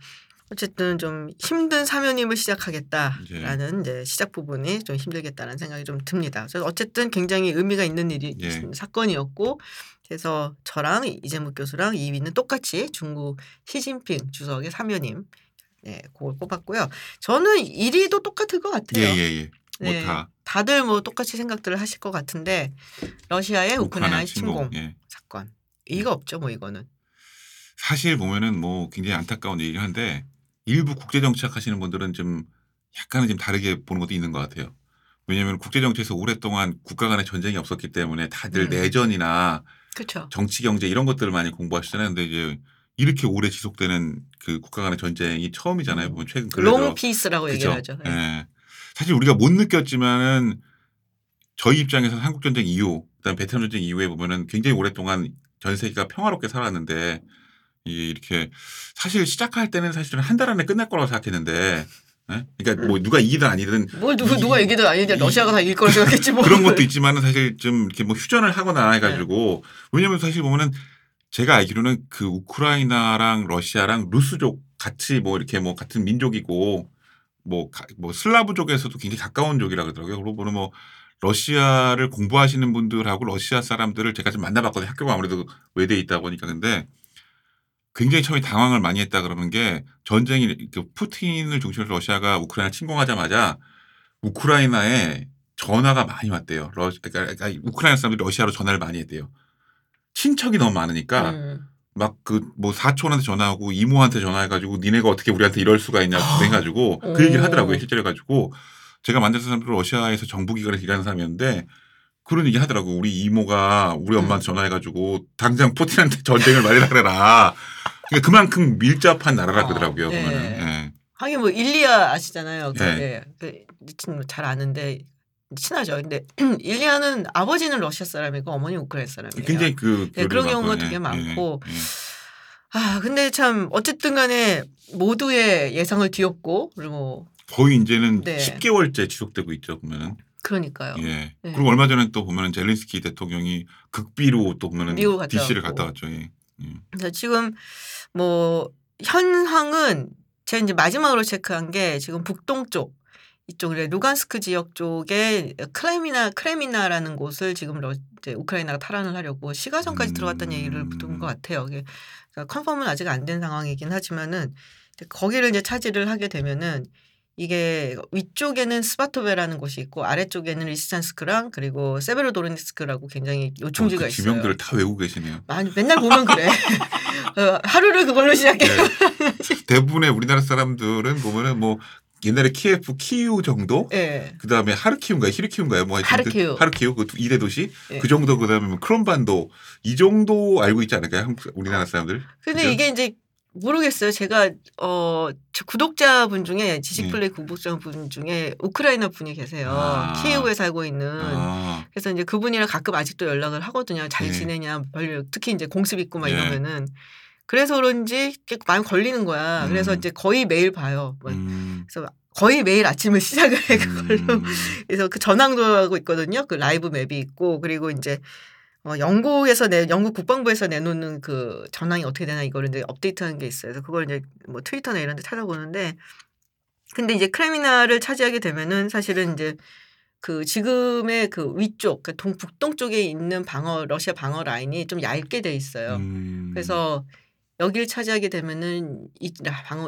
어쨌든 좀 힘든 사면임을 시작하겠다라는 이제 시작 부분이 좀 힘들겠다는 생각이 좀 듭니다. 그래서 어쨌든 굉장히 의미가 있는 일이 예. 사건이었고 그래서 저랑 이재묵 교수랑 2위는 똑같이 중국 시진핑 주석의 사면임 네, 그걸 뽑았고요. 저는 1위도 똑같을 것 같아요. 예 예예. 네. 뭐다 다들 뭐 똑같이 생각들을 하실 것 같은데 러시아의 우크라이나 침공 침공. 예. 사건 이가 없죠 뭐 이거는 사실 보면은 뭐 굉장히 안타까운 얘기긴 한데 일부 국제 정치학 하시는 분들은 좀 약간은 좀 다르게 보는 것도 있는 것 같아요. 왜냐하면 국제 정치에서 오랫동안 국가 간의 전쟁이 없었기 때문에 다들 음. 내전이나 그렇죠. 정치 경제 이런 것들을 많이 공부하시잖아요. 근데 이제 이렇게 오래 지속되는 그 국가 간의 전쟁이 처음이잖아요. 보면 최근 long. peace라고 그죠? 얘기를 하죠. 예. 예. 사실 우리가 못 느꼈지만은 저희 입장에서는 한국 전쟁 이후, 그다음 베트남 전쟁 이후에 보면은 굉장히 오랫동안 전 세계가 평화롭게 살았는데 이 이렇게 사실 시작할 때는 사실은 한 달 안에 끝날 거라고 생각했는데, 예? 그러니까 뭐 누가 이기든 아니든 뭘 누구 이- 누가 얘기든 아니든 러시아가 다 이길 거라 [laughs] 생각했지 뭐. 그런 것도 있지만은 사실 좀 이렇게 뭐 휴전을 하거나 해가지고 왜냐면 사실 보면은 제가 알기로는 그 우크라이나랑 러시아랑 루스족 같이 뭐 이렇게 뭐 같은 민족이고 뭐, 가- 뭐 슬라브족에서도 굉장히 가까운 족이라 그러더라고요. 그리고 보면 뭐 러시아를 공부하시는 분들하고 러시아 사람들을 제가 좀 만나봤거든요. 학교가 아무래도 외대에 있다 보니까 근데 굉장히 처음에 당황을 많이 했다 그러는 게 전쟁이 그 푸틴을 중심으로 러시아가 우크라이나 침공하자마자 우크라이나에 전화가 많이 왔대요. 러, 그러니까, 그러니까 우크라이나 사람들이 러시아로 전화를 많이 했대요. 친척이 너무 많으니까 음. 막그 뭐 사촌한테 전화하고 이모한테 전화해가지고 니네가 어떻게 우리한테 이럴 수가 있냐 해가지고 그 얘기를 하더라고요. 실제로 해가지고 제가 만난 사람들은 러시아에서 정부기관에서 일하는 사람이었는데 그런 얘기 하더라고. 우리 이모가 우리 엄마한테 전화해가지고 당장 푸틴한테 전쟁을 말이라 그래라. 그러니까 그만큼 밀접한 나라라 어, 그러더라고요. 네. 보면은. 예. 하긴 뭐 일리아 아시잖아요. 그, 네. 예. 그, 친잘 아는데 친하죠. 근데 [clears throat] 일리아는 아버지는 러시아 사람이고 어머니 우크라이나 사람이에요. 굉장히 그 네, 그런 경우가 많고, 되게 예, 많고. 예, 예. 아 근데 참 어쨌든 간에 모두의 예상을 뒤엎고 그리고 거의 이제는 네. 10개월째 지속되고 있죠 보면은. 그러니까요. 예. 네. 그리고 얼마 전에 또 보면은 젤렌스키 대통령이 극비로 또 보면은 미국 갔다 DC를. 갔다 왔죠. 예. 예. 그래서 지금 뭐 현황은 제가 이제 마지막으로 체크한 게 지금 북동쪽 이쪽 에 루간스크 지역 쪽에 크레미나 크레미나라는 곳을 지금 러, 이제 우크라이나가 탈환을 하려고 시가전까지 음. 들어갔다는 얘기를 듣은 것 같아요. 그러니까 confirm은 아직 안 된 상황이긴 하지만은 거기를 이제 차지를 하게 되면은 이게 위쪽에는 스바토베라는 곳이 있고 아래쪽에는 리스찬스크랑 그리고 세베로도네츠크라고 굉장히 요충지가 그 있어요. 지명들을 다 외우고 계시네요. 많이 맨날 보면 그래. [laughs] 어, 하루를 그걸로 시작해. 요 예. 대부분의 우리나라 사람들은 보면은 뭐 옛날에 키예프 키우 정도 예. 그다음에 하르키우인가요? 히르키우인가요? 뭐 하여튼 하르키우. 그 하르키우 그 이대 도시 예. 그 정도 그다음에 뭐 크림반도 이 정도 알고 있지 않을까요? 우리나라 사람들? 근데 그죠? 이게 이제 모르겠어요. 제가 어제 구독자분 중에 지식플레이 구독자분 중에 우크라이나 분이 계세요. 아. 키예우에 살고 있는. 아, 그래서 이제 그분이랑 가끔 아직도 연락을 하거든요. 잘 예. 지내냐, 별 특히 이제 공습 있고 막 예. 이러면은 그래서 그런지 꽤 많이 걸리는 거야. 그래서 음. 이제 거의 매일 봐요. 뭐 음, 그래서 거의 매일 아침을 [laughs] 시작을 해 그걸로. 음, 그래서 그 전황도 하고 있거든요. 그 라이브 맵이 있고 그리고 이제 어, 영국에서 내 영국 국방부에서 내놓는 그 전황이 어떻게 되나 이거를 이제 업데이트하는 게 있어요. 그래서 그걸 이제 뭐 트위터나 이런 데 찾아보는데 근데 이제 크레미나를 차지하게 되면은 사실은 이제 그 지금의 그 위쪽 그동 북동 쪽에 있는 방어 러시아 방어 라인이 좀 얇게 돼 있어요. 음. 그래서 여기를 차지하게 되면은 이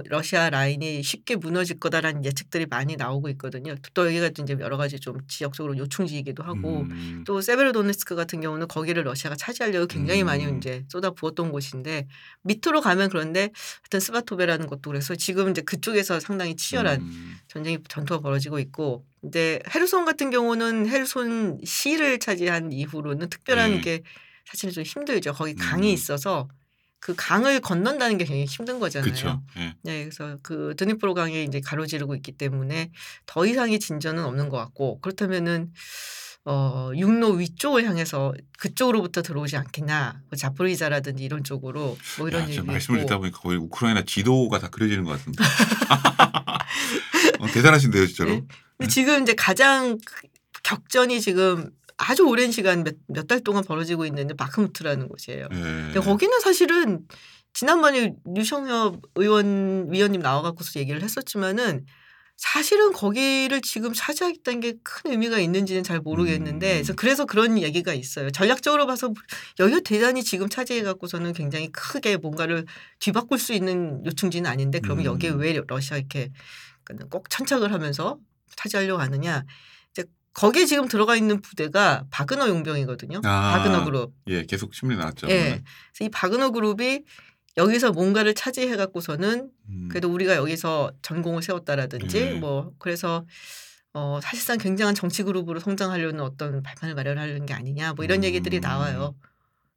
러시아 라인이 쉽게 무너질 거다라는 예측들이 많이 나오고 있거든요. 또 여기가 또 이제 여러 가지 좀 지역적으로 요충지이기도 하고 음, 또 세베로도네스크 같은 경우는 거기를 러시아가 차지하려고 굉장히 많이 음. 이제 쏟아 부었던 곳인데 밑으로 가면 그런데 하여튼 스바토베라는 것도 그래서 지금 이제 그쪽에서 상당히 치열한 음, 전쟁이 전투가 벌어지고 있고 이제 헤르손 같은 경우는 헤르손 시를 차지한 이후로는 특별한 네. 게 사실은 좀 힘들죠. 거기 강이 음. 있어서 그 강을 건넌다는 게 굉장히 힘든 거잖아요. 그렇죠. 예. 네, 그래서 그 드니프로 강이 이제 가로지르고 있기 때문에 더 이상의 진전은 없는 것 같고 그렇다면은 어 육로 위쪽을 향해서 그쪽으로부터 들어오지 않겠냐, 뭐 자포리자라든지 이런 쪽으로 뭐 이런 야, 얘기 말씀을. 듣다 보니까 거의 우크라이나 지도가 다 그려지는 것 같습니다. [laughs] 어, 대단하신데요, 진짜로. 네. 근데 지금 이제 가장 그 격전이 지금 아주 오랜 시간 몇 달 동안 벌어지고 있는데 바크무트라는 곳이에요. 예. 근데 거기는 사실은 지난번에 류성엽 의원 위원님 나와갖고서 얘기를 했었지만은 사실은 거기를 지금 차지하겠다는 게 큰 의미가 있는지는 잘 모르겠는데 음. 그래서 그래서 그런 얘기가 있어요. 전략적으로 봐서 여기가 대단히 지금 차지해갖고서는 굉장히 크게 뭔가를 뒤바꿀 수 있는 요충지는 아닌데 그러면 음. 여기에 왜 러시아 이렇게 꼭 천착을 하면서 차지하려고 하느냐. 거기에 지금 들어가 있는 부대가 바그너 용병이거든요. 아. 바그너 그룹. 예, 계속 신문에 나왔죠. 예. 그래서 이 바그너 그룹이 여기서 뭔가를 차지해 갖고서는 음. 그래도 우리가 여기서 전공을 세웠다라든지 네. 뭐 그래서 어 사실상 굉장한 정치 그룹으로 성장하려는 어떤 발판을 마련하려는 게 아니냐 뭐 이런 얘기들이 음. 나와요.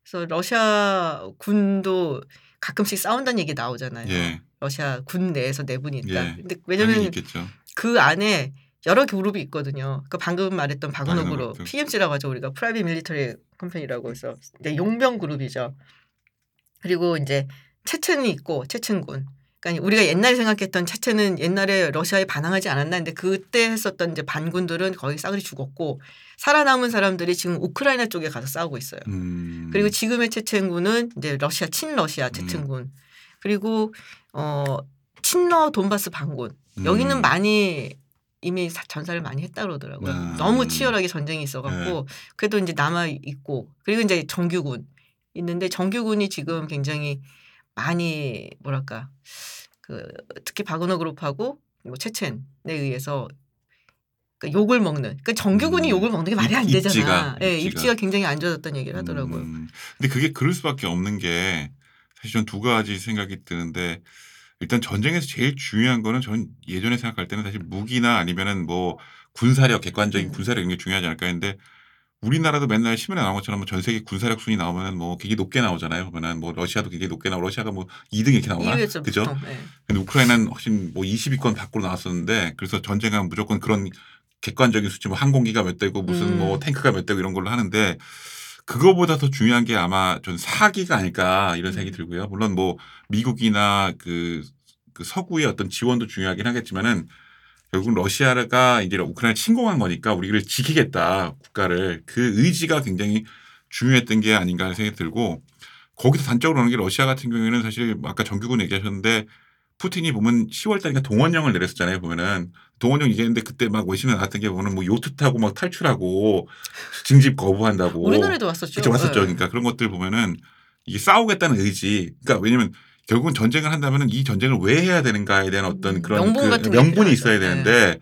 그래서 러시아 군도 가끔씩 싸운다는 얘기 나오잖아요. 예. 러시아 군 내에서 내분이 있다. 예. 근데 왜냐면. 그 안에 여러 그룹이 있거든요. 그 방금 말했던 바그너 그룹. PMC라고 하죠. 우리가 private military company라고 해서 이제 용병 그룹이죠. 그리고 이제 체첸이 있고 체첸군. 그러니까 우리가 옛날에 생각했던 체첸은 옛날에 러시아에 반항하지 않았나 근데 그때 했었던 이제 반군들은 거의 싸그리 죽었고 살아남은 사람들이 지금 우크라이나 쪽에 가서 싸우고 있어요. 음. 그리고 지금의 체첸군은 이제 러시아 친러시아 체첸군 그리고 어 친러 돈바스 반군 여기는 음. 많이 이미 사- 전사를 많이 했다 그러더라고요. 아. 너무 치열하게 전쟁이 있어갖고 그래도 이제 남아 있고 그리고 이제 정규군 있는데 정규군이 지금 굉장히 많이 뭐랄까 그 특히 바그너 그룹하고 뭐 체첸에 의해서 그 욕을 먹는 그 정규군이 음. 욕을 먹는 게 말이 안 입- 되잖아. 입지가, 예, 입지가. 입지가 굉장히 안 좋아졌다는 얘기를 하더라고요. 음. 근데 그게 그럴 수밖에 없는 게 사실 전 두 가지 생각이 드는데 일단 전쟁에서 제일 중요한 거는 전 예전에 생각할 때는 사실 무기나 아니면은 뭐 군사력 객관적인 음. 군사력 이런 게 중요하지 않을까 했는데 우리나라도 맨날 신문에 나온 것처럼 뭐 전 세계 군사력 순위 나오면은 뭐 굉장히 높게 나오잖아요. 보면은 뭐 러시아도 굉장히 높게 나오고 러시아가 뭐 2등 이렇게 나오나? 그죠? 예. 근데 우크라이나는 훨씬 뭐 20위권 밖으로 나왔었는데 그래서 전쟁하면 무조건 그런 객관적인 수치 뭐 항공기가 몇 대고 무슨 음. 뭐 탱크가 몇 대고 이런 걸로 하는데 그거보다 더 중요한 게 아마 전 사기가 아닐까 이런 생각이 음. 들고요. 물론 뭐 미국이나 그, 그 서구의 어떤 지원도 중요하긴 하겠지만은 결국 러시아가 이제 우크라이나 침공한 거니까 우리를 지키겠다 국가를 그 의지가 굉장히 중요했던 게 아닌가 하는 생각이 들고 거기서 단적으로 오는 게 러시아 같은 경우에는 사실 뭐 아까 정규군 얘기하셨는데 푸틴이 보면 10월 달인가 동원령을 내렸었잖아요. 보면은 동원령 얘기했는데 그때 막 외신에 나왔던 게 보면 뭐 요트 타고 막 탈출하고 징집 거부한다고. 우리나라에도 왔었죠. 그렇죠. 왔었죠. 예. 그러니까 그런 것들 보면은 이게 싸우겠다는 의지. 그러니까 왜냐면 결국은 전쟁을 한다면은 이 전쟁을 왜 해야 되는가에 대한 어떤 음, 그런 명분 그 명분이. 있어야 네. 되는데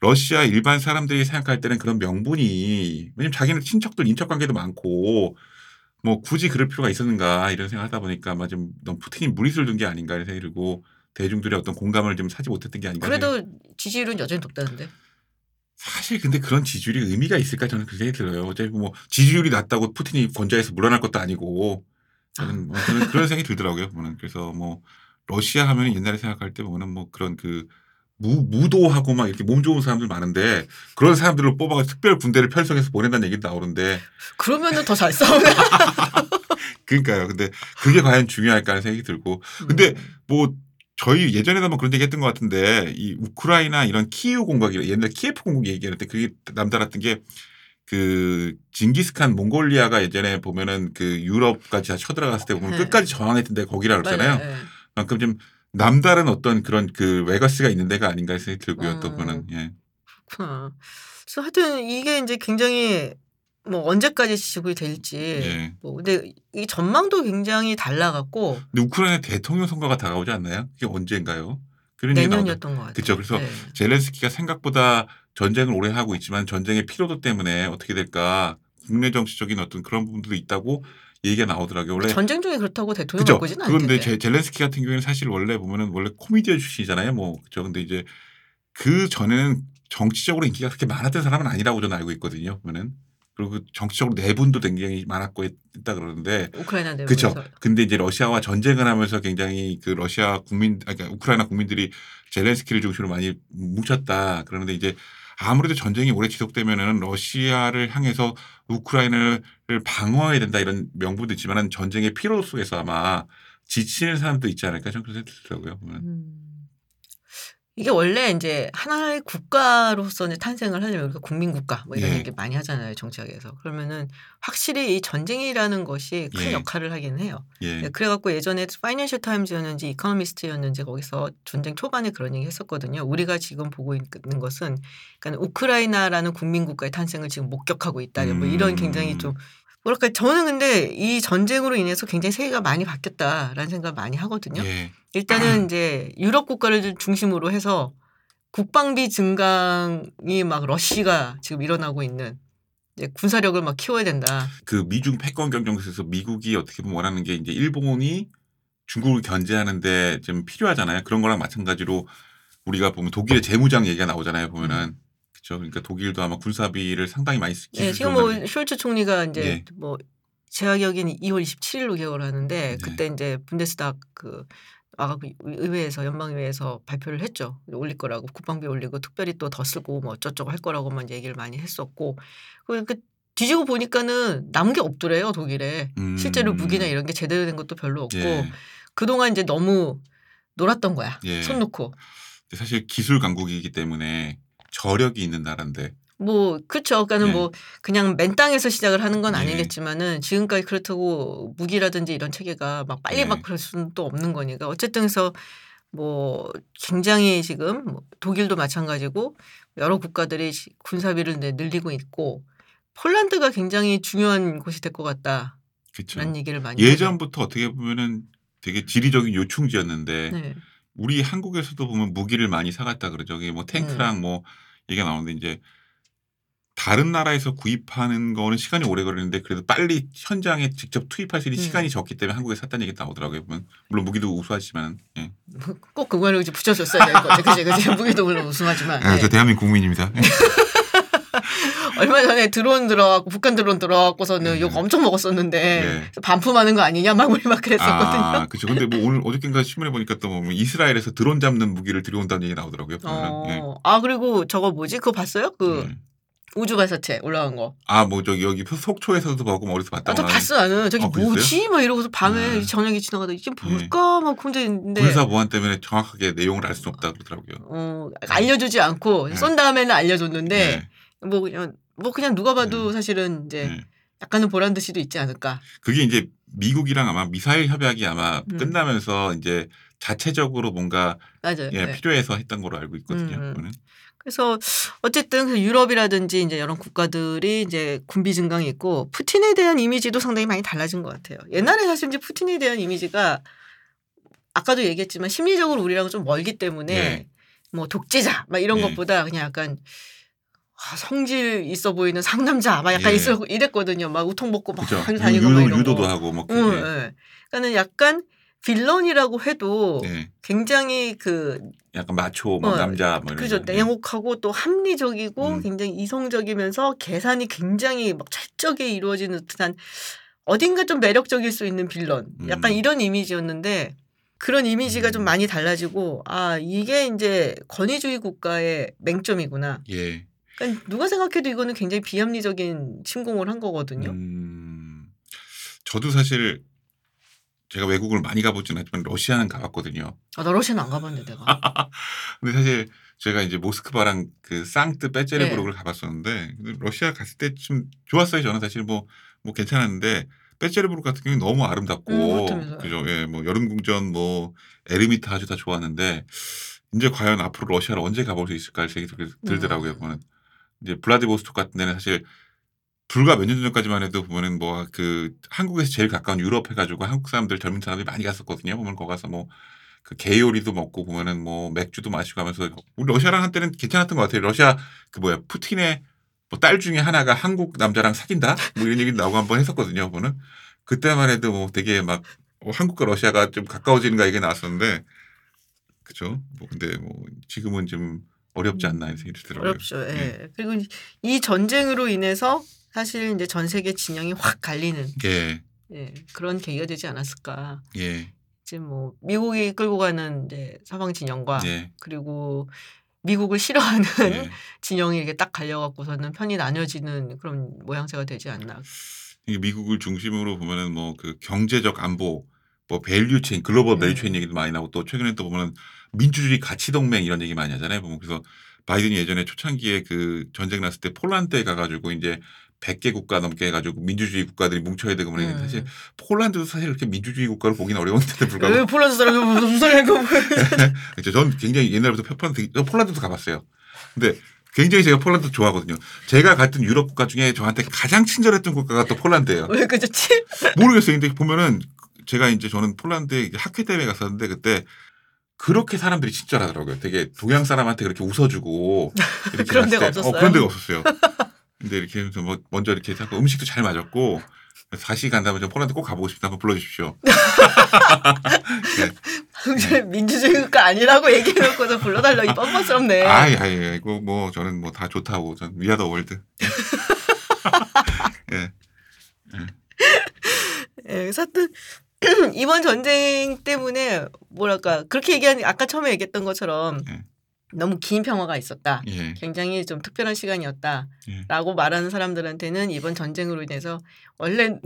러시아 일반 사람들이 생각할 때는 그런 명분이 왜냐면 자기는 친척들 인척 관계도 많고 뭐 굳이 그럴 필요가 있었는가 이런 생각하다 보니까 아마 좀 너무 푸틴이 무리수를 둔 게 아닌가 이런 생각이 들고 대중들의 어떤 공감을 좀 사지 못했던 게 아닌가. 그래도 지지율은 여전히 높다는데. 사실 근데 그런 지지율이 의미가 있을까 저는 그 생각이 들어요. 어차피 뭐 지지율이 낮다고 푸틴이 권좌에서 물러날 것도 아니고 저는, 뭐 저는 그런 생각이 들더라고요. 보면 그래서 뭐 러시아 하면 옛날에 생각할 때 보면은 뭐 그런 그 무, 무도하고 막 이렇게 몸 좋은 사람들 많은데 그런 사람들을 뽑아가 특별 군대를 편성해서 보낸다는 얘기도 나오는데 그러면은 더 잘 싸우네. [laughs] 그러니까요. 근데 그게 과연 중요할까 하는 생각이 들고 근데 음. 뭐 저희 예전에도 한번 그런 얘기 했던 것 같은데 이 우크라이나 이런 키이우 공각이 옛날 키예프 공국 얘기할 때 그게 남달랐던 게 그 징기스칸 몽골리아가 예전에 보면은 그 유럽까지 다 쳐들어갔을 때 보면 네. 끝까지 저항했던 데가 거기라 그러잖아요. 맞아요. 예. 그만큼 좀 남다른 어떤 그런 그 외가스가 있는 데가 아닌가 생각이 들고요. 또 음. 보면은 예. 그렇구나. 그래서 하여튼 이게 이제 굉장히 뭐 언제까지 지속이 될지 예. 뭐 근데 이 전망도 굉장히 달라갖고 근데 우크라이나 대통령 선거가 다가오지 않나요? 그게 언제인가요? 그런. 내년이었던 것 같아요. 그쵸. 그래서 네. 젤렌스키가 생각보다 전쟁을 오래 하고 있지만 전쟁의 피로도 때문에 어떻게 될까 국내 정치적인 어떤 그런 부분도 있다고 얘기가 나오더라고요. 원래 전쟁 중에 그렇다고 대통령. 바꾸지는 그런데 않는데. 제- 젤렌스키 같은 경우에는 사실 원래 보면은 원래 코미디언 출신이잖아요. 뭐 그죠. 근데 이제 그 전에는 정치적으로 인기가 그렇게 많았던 사람은 아니라고 저는 알고 있거든요. 보면은 그리고 그 정치적으로 내분도 굉장히 많았고 했다 그러는데 우크라이나 내에서 그렇죠. 근데 이제 러시아와 전쟁을 하면서 굉장히 그 러시아 국민, 아니, 그러니까 우크라이나 국민들이 젤렌스키를 중심으로 많이 뭉쳤다. 그러는데 이제 아무래도 전쟁이 오래 지속되면은 러시아를 향해서 우크라이나를 방어해야 된다 이런 명분도 있지만은 전쟁의 피로 속에서 아마 지치는 사람도 있지 않을까 생각이 들더라고요. 보면. 음. 이게 원래 이제 하나의 국가로서 이제 탄생을 하려면 우리가 국민국가 뭐 이런 예. 얘기 많이 하잖아요 정치학에서 그러면은 확실히 이 전쟁이라는 것이 큰 예. 역할을 하긴 해요. 예. 네, 그래갖고 예전에 파이낸셜 타임즈였는지 이코노미스트였는지 거기서 전쟁 초반에 그런 얘기 했었거든요. 우리가 지금 보고 있는 것은 그러니까 우크라이나라는 국민국가의 탄생을 지금 목격하고 있다. 뭐 이런 굉장히 음. 좀 뭐랄까 저는 근데 이 전쟁으로 인해서 굉장히 세계가 많이 바뀌었다라는 생각을 많이 하거든요. 예. 일단은 이제 유럽 국가를 중심으로 해서 국방비 증강이 막 러시가 지금 일어나고 있는 군사력을 막 키워야 된다. 그 미중 패권 경쟁에서 미국이 어떻게 보면 원하는 게 이제 일본이 중국을 견제하는데 좀 필요하잖아요. 그런 거랑 마찬가지로 우리가 보면 독일의 재무장 얘기가 나오잖아요. 보면은 그렇죠. 그러니까 독일도 아마 군사비를 상당히 많이 쓰. 예, 지금 뭐 숄츠 총리가 이제 예. 뭐 제가 기억에는 2월 27일로 기억을 하는데 네. 그때 이제 분데스닥 그 와갖고 의회에서 연방의회에서 발표를 했죠. 올릴 거라고 국방비 올리고 특별히 또 더 쓰고 뭐 어쩌저쩌고 할 거라고만 얘기를 많이 했었고 그, 그 뒤지고 보니까는 남은 게 없더래요 독일에 음. 실제로 무기나 이런 게 제대로 된 것도 별로 없고 예. 그동안 이제 너무 놀았던 거야 예. 손 놓고 사실 기술 강국이기 때문에 저력이 있는 나라인데 뭐 그렇죠. 그러니까는 네. 뭐 그냥 맨 땅에서 시작을 하는 건 네. 아니겠지만은 지금까지 그렇다고 무기라든지 이런 체계가 막 빨리 네. 막 그럴 수는 또 없는 거니까 어쨌든 그래서 뭐 굉장히 지금 뭐 독일도 마찬가지고 여러 국가들이 시- 군사비를 늘리고 있고 폴란드가 굉장히 중요한 곳이 될 것 같다라는 그렇죠. 얘기를 많이 하죠. 예전부터 어떻게 보면은 되게 지리적인 요충지였는데 네. 우리 한국에서도 보면 무기를 많이 사갔다 그러죠. 이게 뭐 음. 탱크랑 뭐 얘기가 나오는데 이제 다른 나라에서 구입하는 거는 시간이 오래 걸리는데 그래도 빨리 현장에 직접 투입할 수 있는 음. 시간이 적기 때문에 한국에 샀다는 얘기 나오더라고요. 보면 물론 무기도 우수하지만. 예. 꼭 그거를 이제 붙여줬어야 될것 같아요. 그지 그지 무기도 물론 우승하지만 아, 네. 저 대한민국 국민입니다. 예. [laughs] 얼마 전에 드론 들어갖고 북한 드론 들어갖고서는 네. 욕 엄청 먹었었는데 네. 반품하는 거 아니냐 막 우리 막 그랬었거든요. 아, 그렇죠. 근데 뭐 오늘 어저께인가 신문에 보니까 또뭐 이스라엘에서 드론 잡는 무기를 들여온다는 얘기 나오더라고요. 보면은. 예. 어. 아 그리고 저거 뭐지? 그거 봤어요? 그 예. 우주 발사체 올라간 거. 아, 뭐 저기 여기 속초에서도 보고 머리서 아, 봤다고 저 봤어 나는 저기 어, 그랬어요? 뭐지? 막 이러고서 밤에 네. 저녁에 지나가다 이게 뭘까? 막 혼자 있는데 군사 보안 때문에 정확하게 내용을 알 수는 없다 그러더라고요. 어, 알려주지 않고 네. 쏜 다음에는 알려줬는데 네. 뭐 그냥 뭐 그냥 누가 봐도 사실은 이제 네. 약간은 보란 듯이도 있지 않을까. 그게 이제 미국이랑 아마 미사일 협약이 아마 음. 끝나면서 이제 자체적으로 뭔가 맞아요. 예, 네. 필요해서 했던 걸로 알고 있거든요. 음. 그거는. 그래서 어쨌든 그 유럽이라든지 이제 이런 국가들이 이제 군비 증강이 있고 푸틴에 대한 이미지도 상당히 많이 달라진 것 같아요. 옛날에 사실 이제 푸틴에 대한 이미지가 아까도 얘기했지만 심리적으로 우리랑 좀 멀기 때문에 네. 뭐 독재자 막 이런 네. 것보다 그냥 약간 아, 성질 있어 보이는 상남자 막 약간 예. 있어 이랬거든요. 막 우통 벗고 막. 하고 다니고 막 유도, 이런 유도도 거. 하고 뭐 응. 예. 그러니까는 약간 빌런이라고 해도 네. 굉장히 그 약간 마초 뭐 어, 남자 뭐 이런 그죠. 거. 네. 냉혹하고 또 합리적이고 음. 굉장히 이성적이면서 계산이 굉장히 막 철저하게 이루어지는 듯한 어딘가 좀 매력적일 수 있는 빌런. 약간 음. 이런 이미지였는데 그런 이미지가 좀 음. 많이 달라지고 아 이게 이제 권위주의 국가의 맹점이구나. 예. 그러니까 누가 생각해도 이거는 굉장히 비합리적인 침공을 한 거거든요. 음, 저도 사실 제가 외국을 많이 가보진 않지만 러시아는 가봤거든요. 아, 나 러시아는 안 가봤는데 내가. [laughs] 근데 사실 제가 이제 모스크바랑 그 상트 네. 빼제르부르크를 가봤었는데 러시아 갔을 때 좀 좋았어요. 저는 사실 뭐뭐 괜찮았는데 빼제르부르크 같은 경우는 너무 음, 아름답고 그렇다면서요. 그죠? 예, 뭐 여름 궁전 뭐 에르미타주 다 좋았는데 이제 과연 앞으로 러시아를 언제 가볼 수 있을까 생각이 들- 들더라고요. 음. 이제 블라디보스토크 같은 데는 사실 불과 몇 년 전까지만 해도 보면은 뭐 그 한국에서 제일 가까운 유럽 해가지고 한국 사람들 젊은 사람들이 많이 갔었거든요. 보면 거기 가서 뭐 그 게요리도 먹고 보면은 뭐 맥주도 마시고 하면서 우리 러시아랑 한때는 괜찮았던 것 같아요. 러시아 그 뭐야 푸틴의 뭐 딸 중에 하나가 한국 남자랑 사귄다 뭐 이런 얘기 나오고 한번 했었거든요. 보는 그때만 해도 뭐 되게 막 어, 한국과 러시아가 좀 가까워지는가 이게 나왔었는데 그죠? 뭐 근데 뭐 지금은 좀 어렵지 않나 이런 생각이 들더라고요. 어렵죠. 예. 그리고 이 전쟁으로 인해서 사실 이제 전 세계 진영이 확 갈리는 예, 예, 그런 계기가 되지 않았을까. 예, 지금 뭐 미국이 끌고 가는 이제 사방 진영과 예, 그리고 미국을 싫어하는 예. [laughs] 진영이 이렇게 딱 갈려갖고서는 편이 나뉘어지는 그런 모양새가 되지 않나. 이게 미국을 중심으로 보면은 뭐 그 경제적 안보, 뭐 value chain, global 음. value chain 얘기도 많이 나오고 또 최근에 또 보면은 민주주의 가치 동맹 이런 얘기 많이 하잖아요. 보면 그래서 바이든이 예전에 초창기에 그 전쟁 났을 때 폴란드에 가가지고 이제 100개 국가 넘게 해가지고 민주주의 국가들이 뭉쳐야 되고 그러는데 음. 사실 폴란드도 사실 그렇게 민주주의 국가로 보기는 어려운데도 왜 불구하고 폴란드 사람이 무슨 소리 하고 [laughs] 그렇죠. 전 굉장히 옛날부터 폴란드, 저 폴란드도 가봤어요. 근데 굉장히 제가 폴란드 좋아하거든요. 제가 갔던 유럽 국가 중에 저한테 가장 친절했던 국가가 또 폴란드예요. 왜 그렇지? 모르겠어요. 근데 보면은 제가 이제 저는 폴란드에 이제 학회 때문에 갔었는데 그때 그렇게 사람들이 친절하더라고요. 되게 동양 사람한테 그렇게 웃어주고 [laughs] 이렇게 그런 갔을 데가 때- 없었어요? 어, 그런 데가 없었어요. 근데 이렇게 하면서 뭐 먼저 이렇게 자꾸 음식도 잘 맞았고 다시 간다면 저 폴란드 꼭 가보고 싶다 한번 불러주십시오. [laughs] 네. 민주주의 국가 아니라고 얘기해놓고서 불러달라기 뻔뻔스럽네. [laughs] 아이 아이 이거 뭐 저는 뭐 다 좋다고 전 위아더 월드. 예. 예, 그래서 하여튼 [clears throat] 이번 전쟁 때문에 뭐랄까 그렇게 얘기하는 아까 처음에 얘기했던 것처럼 예. 너무 긴 평화가 있었다. 예. 굉장히 좀 특별한 예. 시간이었다라고 말하는 사람들한테는 이번 전쟁으로 인해서 원래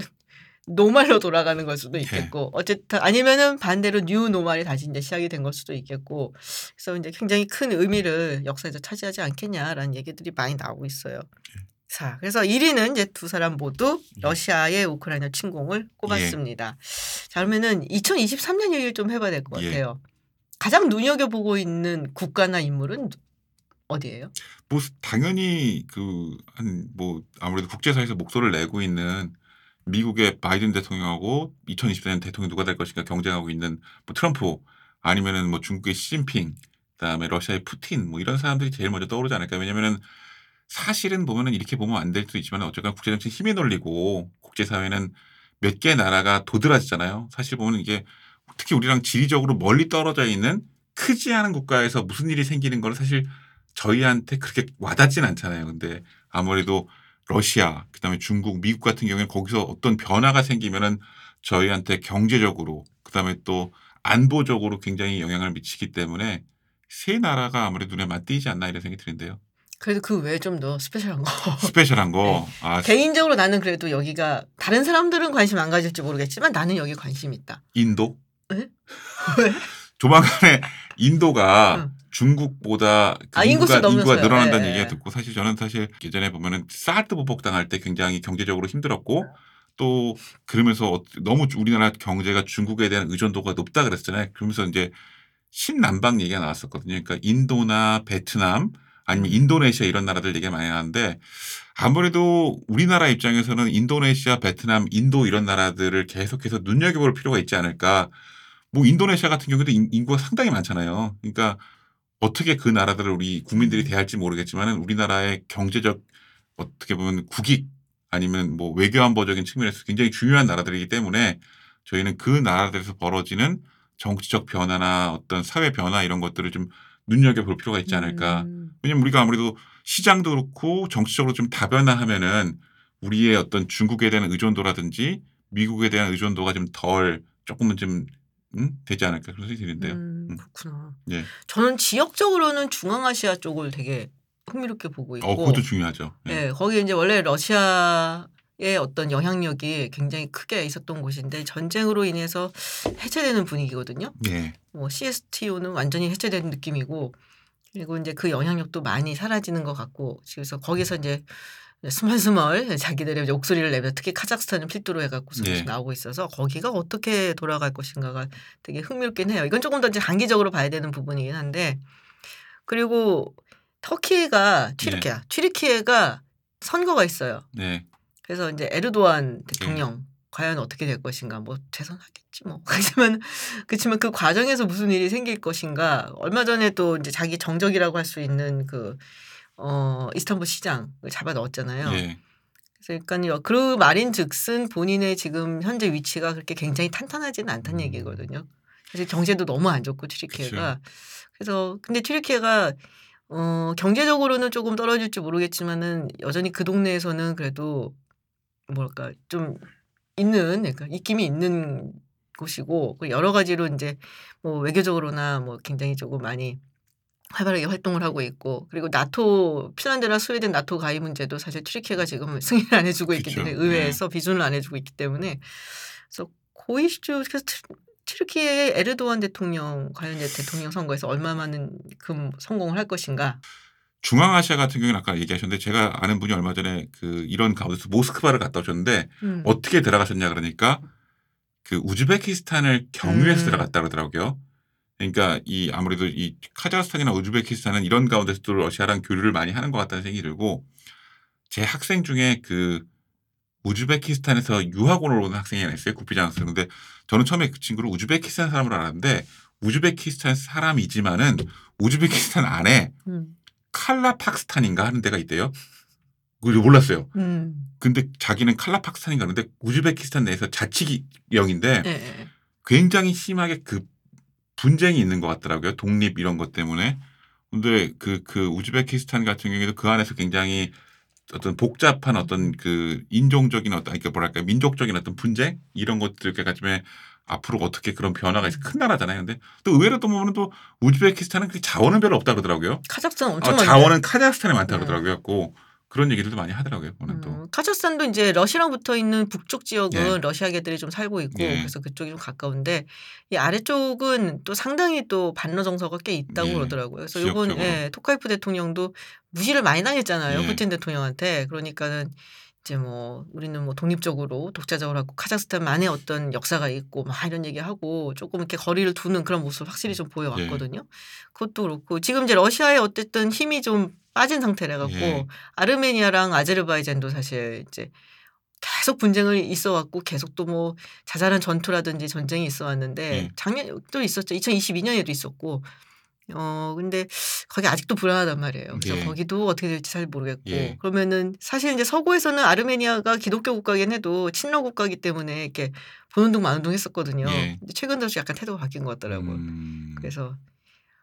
normal로 돌아가는 걸 수도 있겠고 어쨌든 아니면은 반대로 new normal이 다시 이제 시작이 된 걸 수도 있겠고 그래서 이제 굉장히 큰 의미를 역사에서 차지하지 않겠냐라는 얘기들이 많이 나오고 있어요. 자, 그래서 1위는 이제 두 사람 모두 예. 러시아의 우크라이나 침공을 꼽았습니다. 자, 그러면은 2023년 얘기를 좀 해봐야 될것 예. 같아요. 가장 눈여겨보고 있는 국가나 인물은 어디예요? 뭐 당연히 그 한 뭐 아무래도 국제사회에서 목소리를 내고 있는 미국의 바이든 대통령하고 2024년 대통령 누가 될 것인가 경쟁하고 있는 뭐 트럼프 아니면은 뭐 중국의 시진핑 그다음에 러시아의 푸틴 뭐 이런 사람들이 제일 먼저 떠오르지 않을까 왜냐면은 사실은 보면은 이렇게 보면 안 될 수도 있지만 어쨌건 국제정치 힘이 놀리고 국제사회는 몇 개 나라가 도드라지잖아요. 사실 보면 이게 특히 우리랑 지리적으로 멀리 떨어져 있는 크지 않은 국가에서 무슨 일이 생기는 건 사실 저희한테 그렇게 와닿진 않잖아요. 근데 아무래도 러시아, 그다음에 중국, 미국 같은 경우에 거기서 어떤 변화가 생기면은 저희한테 경제적으로 그다음에 또 안보적으로 굉장히 영향을 미치기 때문에 세 나라가 아무래도 눈에 맞띄지 않나 이런 생각이 드는데요. 그래도 그 외에 좀 더 스페셜한 거. [laughs] 스페셜한 거. 아, 개인적으로 나는 그래도 여기가 다른 사람들은 관심 안 가질지 모르겠지만 나는 여기 관심 있다. 인도? 에? 왜? [laughs] 조만간에 인도가 응. 중국보다 그 아, 인구가, 인구가. 늘어난다는 예, 얘기가 예. 듣고 사실 저는 사실 예전에 보면은 사드 보복 당할 때 굉장히 경제적으로 힘들었고 또 그러면서 어- 너무 우리나라 경제가 중국에 대한 의존도가 높다 그랬잖아요. 그러면서 이제 신남방 얘기가 나왔었거든요. 그러니까 인도나 베트남 아니면 음. 인도네시아 이런 나라들 얘기가 많이 나왔는데 아무래도 우리나라 입장에서는 인도네시아, 베트남, 인도 이런 나라들을 계속해서 눈여겨볼 필요가 있지 않을까. 뭐 인도네시아 같은 경우도 인- 인구가 상당히 많잖아요. 그러니까 어떻게 그 나라들을 우리 국민들이 대할지 모르겠지만 우리나라의 경제적 어떻게 보면 국익 아니면 뭐 외교안보적인 측면에서 굉장히 중요한 나라들이기 때문에 저희는 그 나라들에서 벌어지는 정치적 변화나 어떤 사회 변화 이런 것들을 좀 눈여겨볼 필요가 있지 않을까. 음. 왜냐면 우리가 아무래도 시장도 그렇고 정치적으로 좀 다변화하면은 우리의 어떤 중국에 대한 의존도라든지 미국에 대한 의존도가 좀 덜 조금은 좀 음? 되지 않을까 그런 생각이 드는데요. 음, 음. 그렇구나. 예. 저는 지역적으로는 중앙아시아 쪽을 되게 흥미롭게 보고 있고. 어, 그것도 중요하죠. 예. 네, 거기 이제 원래 러시아 의 어떤 영향력이 굉장히 크게 있었던 곳인데 전쟁으로 인해서 해체되는 분위기거든요. 예. 뭐 CSTO는 완전히 해체된 느낌이고 그리고 이제 그 영향력도 많이 사라지는 것 같고 그래서 거기서 이제 스멀스멀 자기들의 목소리를 내며 특히 카자흐스탄을 필두로 해갖고 서 네. 나오고 있어서 거기가 어떻게 돌아갈 것인가가 되게 흥미롭긴 해요. 이건 조금 더 이제 장기적으로 봐야 되는 부분이긴 한데 그리고 터키가 튀르키야 튀르키예가 선거가 있어요. 네. 그래서 이제 에르도안 대통령 과연 어떻게 될 것인가 뭐 재선하겠지 뭐 [laughs] 하지만 그렇지만 그 과정에서 무슨 일이 생길 것인가 얼마 전에 또 이제 자기 정적이라고 할 수 있는 그 어, 이스탄불 시장을 잡아 넣었잖아요. 예. 그래서 그러니까 그 말인즉슨 본인의 지금 현재 위치가 그렇게 굉장히 탄탄하지는 않다는 음. 얘기거든요. 사실 경제도 너무 안 좋고 튀르키예가 그래서 근데 튀르키예가 어, 경제적으로는 조금 떨어질지 모르겠지만은 여전히 그 동네에서는 그래도 뭐랄까 좀 있는 그러니까 입김이 있는 곳이고 그 여러 가지로 이제 뭐 외교적으로나 뭐 굉장히 조금 많이 활발하게 활동을 하고 있고 그리고 나토 핀란드나 스웨덴 나토 가입 문제도 사실 튀르키예가 지금 [laughs] 승인을 안 해주고 있기 그쵸. 때문에 의회에서 비준을 안 해주고 있기 때문에. 그래서 고이슈 그래서 튀- 튀르키예의 에르도안 대통령 관련 대통령 선거에서 얼마만큼 성공을 할 것인가 중앙아시아 같은 경우는 아까 얘기하셨는데 제가 아는 분이 얼마 전에 그 이런 가운데서 모스크바를 갔다 오셨는데 음. 어떻게 들어가셨냐 그러니까 그 우즈베키스탄을 경유해서 음. 들어갔다 그러더라고요. 그러니까 이 아무래도 이 카자흐스탄이나 우즈베키스탄은 이런 가운데서도 러시아랑 교류를 많이 하는 것 같다는 생각이 들고 제 학생 중에 그 우즈베키스탄에서 유학원을 온 학생이 하나 있어요. 국비장학생. 근데 저는 처음에 그 친구를 우즈베키스탄 사람으로 알았는데 우즈베키스탄 사람이지만은 우즈베키스탄 안에 음. 칼라팍스탄인가 하는 데가 있대요. 그거 몰랐어요. 음. 근데 자기는 칼라파키스탄인가 그런데 우즈베키스탄 내에서 자치령인데 예, 예. 굉장히 심하게 그 분쟁이 있는 것 같더라고요. 독립 이런 것 때문에. 근데 그, 그 우즈베키스탄 같은 경우에도 그 안에서 굉장히 어떤 복잡한 어떤 그 인종적인 어떤, 그러니까 뭐랄까, 민족적인 어떤 분쟁? 이런 것들 가지고 앞으로 어떻게 그런 변화가 있어. 큰 나라잖아요. 근데 또 의외로 또 보면 또 우즈베키스탄은 그 자원은 별로 없다 그러더라고요. 카자흐스탄 엄청 어, 많이 자원은 카자흐스탄에 많다 네. 그러더라고요. 고 그런 얘기들도 많이 하더라고요. 또. 음, 카자흐스탄도 이제 러시아랑 붙어 있는 북쪽 지역은 예. 러시아계들이 좀 살고 있고 예. 그래서 그쪽이 좀 가까운데 이 아래쪽은 또 상당히 또 반러 정서가 꽤 있다고 예. 그러더라고요. 그래서 이번 지역적으로. 예, 토카이프 대통령도 무시를 많이 당했잖아요. 예. 푸틴 대통령한테 그러니까는 이제 뭐 우리는 뭐 독립적으로 독자적으로 하고 카자흐스탄만의 어떤 역사가 있고 막 이런 얘기하고 조금 이렇게 거리를 두는 그런 모습 확실히 좀 보여왔거든요. 그것도 그렇고 지금 이제 러시아의 어쨌든 힘이 좀 빠진 상태라 갖고 예. 아르메니아랑 아제르바이잔도 사실 이제 계속 분쟁을 있어 왔고 계속 또 뭐 자잘한 전투라든지 전쟁이 있어 왔는데 예. 작년 또 있었죠. 2022년에도 있었고 어 근데 거기 아직도 불안하단 말이에요. 그래서 예. 거기도 어떻게 될지 잘 모르겠고 예. 그러면은 사실 이제 서구에서는 아르메니아가 기독교 국가긴 해도 친러 국가이기 때문에 이렇게 보는 둥 마는 둥 했었거든요. 예. 근데 최근 들어서 약간 태도가 바뀐 것 같더라고요. 음. 그래서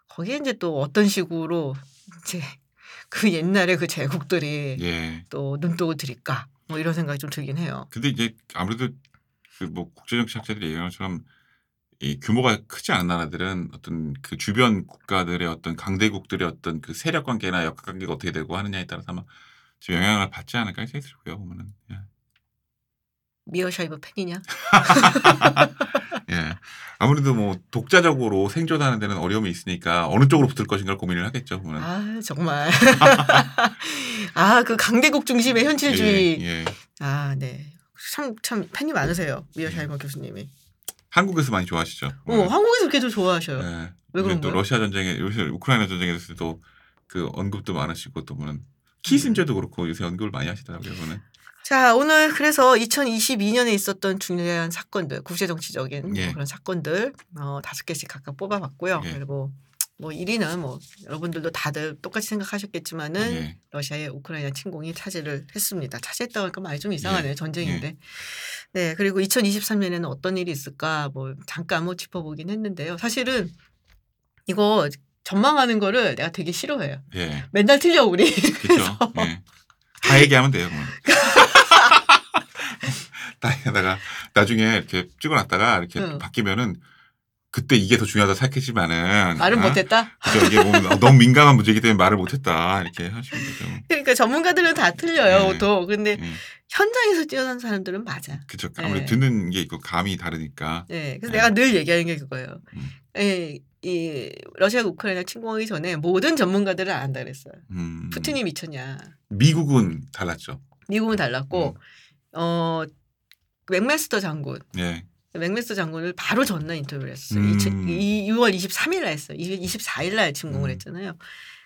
거기에 이제 또 어떤 식으로 이제 그 옛날에 그 제국들이 예. 또 눈독을 들일까 뭐 이런 생각이 좀 들긴 해요. 근데 이제 아무래도 그 뭐 국제정치 학자들이 얘기하는 것처럼 이 규모가 크지 않은 나라들은 어떤 그 주변 국가들의 어떤 강대국들의 어떤 그 세력 관계나 역학 관계가 어떻게 되고 하느냐에 따라서 아마 좀 영향을 받지 않을까 생각이 들고요. 보면은 예. 미어샤이버 팬이냐? [laughs] 예. 아무래도 뭐 독자적으로 생존하는 데는 어려움이 있으니까 어느 쪽으로 붙을 것인가를 고민을 하겠죠. 보면. 아 정말 [laughs] 아 그 강대국 중심의 현실주의 예, 예. 아 네. 참, 참 팬이 많으세요. 미어샤이버 교수님이. 한국에서 많이 좋아하시죠. 어, 한국에서 계속 좋아하셔요. 예. 왜 그런 또 거예요? 러시아 전쟁에 요새 우크라이나 전쟁에서도 그 언급도 많으시고 또 보면 키신저도 그렇고 요새 언급을 많이 하시더라고요. 그거는. 자, 오늘 그래서 2022년에 있었던 중요한 사건들, 국제정치적인 예. 뭐 그런 사건들 어, 다섯 개씩 각각 뽑아봤고요. 예. 그리고 뭐 1위는 뭐 여러분들도 다들 똑같이 생각하셨겠지만은 예. 러시아의 우크라이나 침공이 차지를 했습니다. 차지했다고 하니까 말이 좀 이상하네요. 예. 전쟁인데. 네. 그리고 2023년에는 어떤 일이 있을까 뭐 잠깐 뭐 짚어보긴 했는데요. 사실은 이거 전망하는 거를 내가 되게 싫어해요. 예. 맨날 틀려 우리. 그렇죠. 예. 다 얘기하면 돼요. 그러면. [laughs] 다 얘기하다가 나중에 이렇게 찍어놨다가 이렇게 응. 바뀌면은 그때 이게 더 중요하다 생각했지만은 말은 어? 못했다. 그죠 이게 보면 너무 민감한 문제이기 때문에 말을 못했다 이렇게 하시면 되죠. 그러니까 전문가들은 다 틀려요. 예. 보통. 근데 예. 현장에서 뛰어난 사람들은 맞아. 그죠. 아무래도 네. 듣는 게 있고 감이 다르니까. 네. 그래서 네. 내가 늘 얘기하는 게 그거예요. 음. 예, 이 러시아가 우크라이나 침공하기 전에 모든 전문가들은 안 안다 그랬어요. 음. 푸틴이 미쳤냐. 미국은 달랐죠. 미국은 달랐고 음. 어 맥메스터 장군 예. 맥메스터 장군을 바로 전날 인터뷰를 했었어요. 음. 6월 23일 날 했어요. 24일 날 침공을 음. 했잖아요.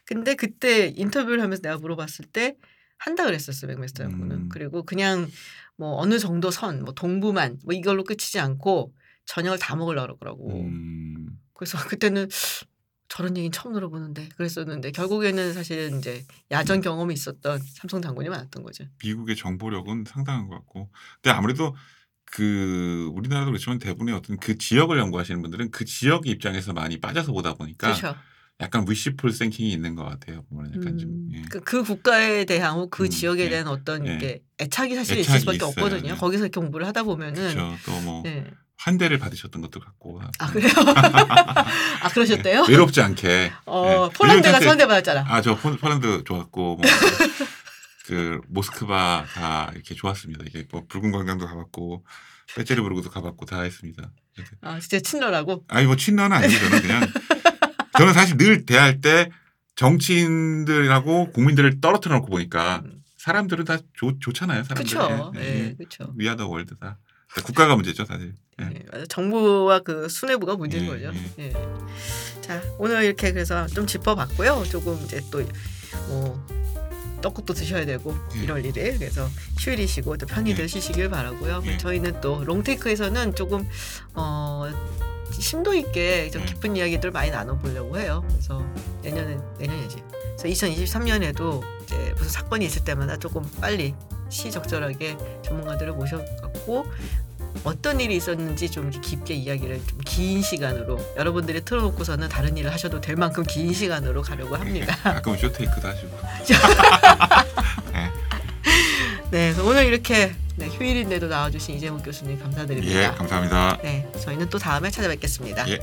근데 그때 인터뷰를 하면서 내가 물어봤을 때 한다 그랬었어요. 맥메스터 장군은. 음. 그리고 그냥 뭐 어느 정도 선, 뭐 동부만 뭐 이걸로 끝이지 않고 저녁을 다 먹으려고 그러고. 음. 그래서 그때는 저런 얘기는 처음 들어보는데 그랬었는데 결국에는 사실은 이제 야전 경험이 있었던 삼성 장군이 많았던 거죠. 미국의 정보력은 상당한 것 같고. 근데 아무래도 그 우리나라도 그렇지만 대부분의 어떤 그 지역을 연구하시는 분들은 그 지역의 입장에서 많이 빠져서 보다 보니까 그렇죠. 약간 위시풀 생킹이 있는 것 같아요. 보면 약간 좀 음, 예. 그, 그 국가에 대한 그 음, 지역에 예. 대한 어떤 예. 이게 애착이 사실 애착이 있을 수밖에 있어요. 없거든요. 네. 거기서 공부를 하다 보면은 그렇죠. 또뭐 네. 환대를 받으셨던 것도 같고. 아 그래요? [laughs] 아 그러셨대요? 네. 외롭지 않게. 어 예. 폴란드 가서 환대 받았잖아. 아 저 폴란드 좋았고 뭐. [laughs] 그 모스크바 다 이렇게 좋았습니다. 이게 뭐 붉은 광장도 가봤고 페테르부르크도 가봤고 다 했습니다. 아 진짜 친절하고. 아니 뭐 친러는 아니고 저는 그냥 [laughs] 저는 사실 늘 대할 때 정치인들하고 국민들을 떨어뜨려 놓고 보니까 음, 사람들은 다 좋, 좋잖아요. 사람들. 그렇죠. 예, 예, 예. 그렇죠. We are the world 다. 국가가 문제죠, 사실. 예. 예. 정부와 그 수뇌부가 문제인 예, 거죠. 예. 예. 자 오늘 이렇게 그래서 좀 짚어봤고요. 조금 이제 또 뭐 떡국도 드셔야 되고 예. 1월 1일 그래서 휴일이시고 또 편히들 예. 쉬시길 바라고요. 예. 저희는 또 롱테이크에서는 조금 어 심도 있게 좀 예. 깊은 이야기들 많이 나눠보려고 해요. 그래서 내년은 내년이지. 그래서 2023년에도 이제 무슨 사건이 있을 때마다 조금 빨리 시적절하게 전문가들을 모셔갖고 어떤 일이 있었는지 좀 깊게 이야기를 좀 긴 시간으로 여러분들이 틀어놓고서는 다른 일을 하셔도 될 만큼 긴 시간으로 가려고 합니다. 가끔 쇼테이크도 하시고. 네. [laughs] 네, 그래서 오늘 이렇게 네, 휴일인데도 나와주신 이재문 교수님 감사드립니다. 예, 감사합니다. 네, 저희는 또 다음에 찾아뵙겠습니다. 예.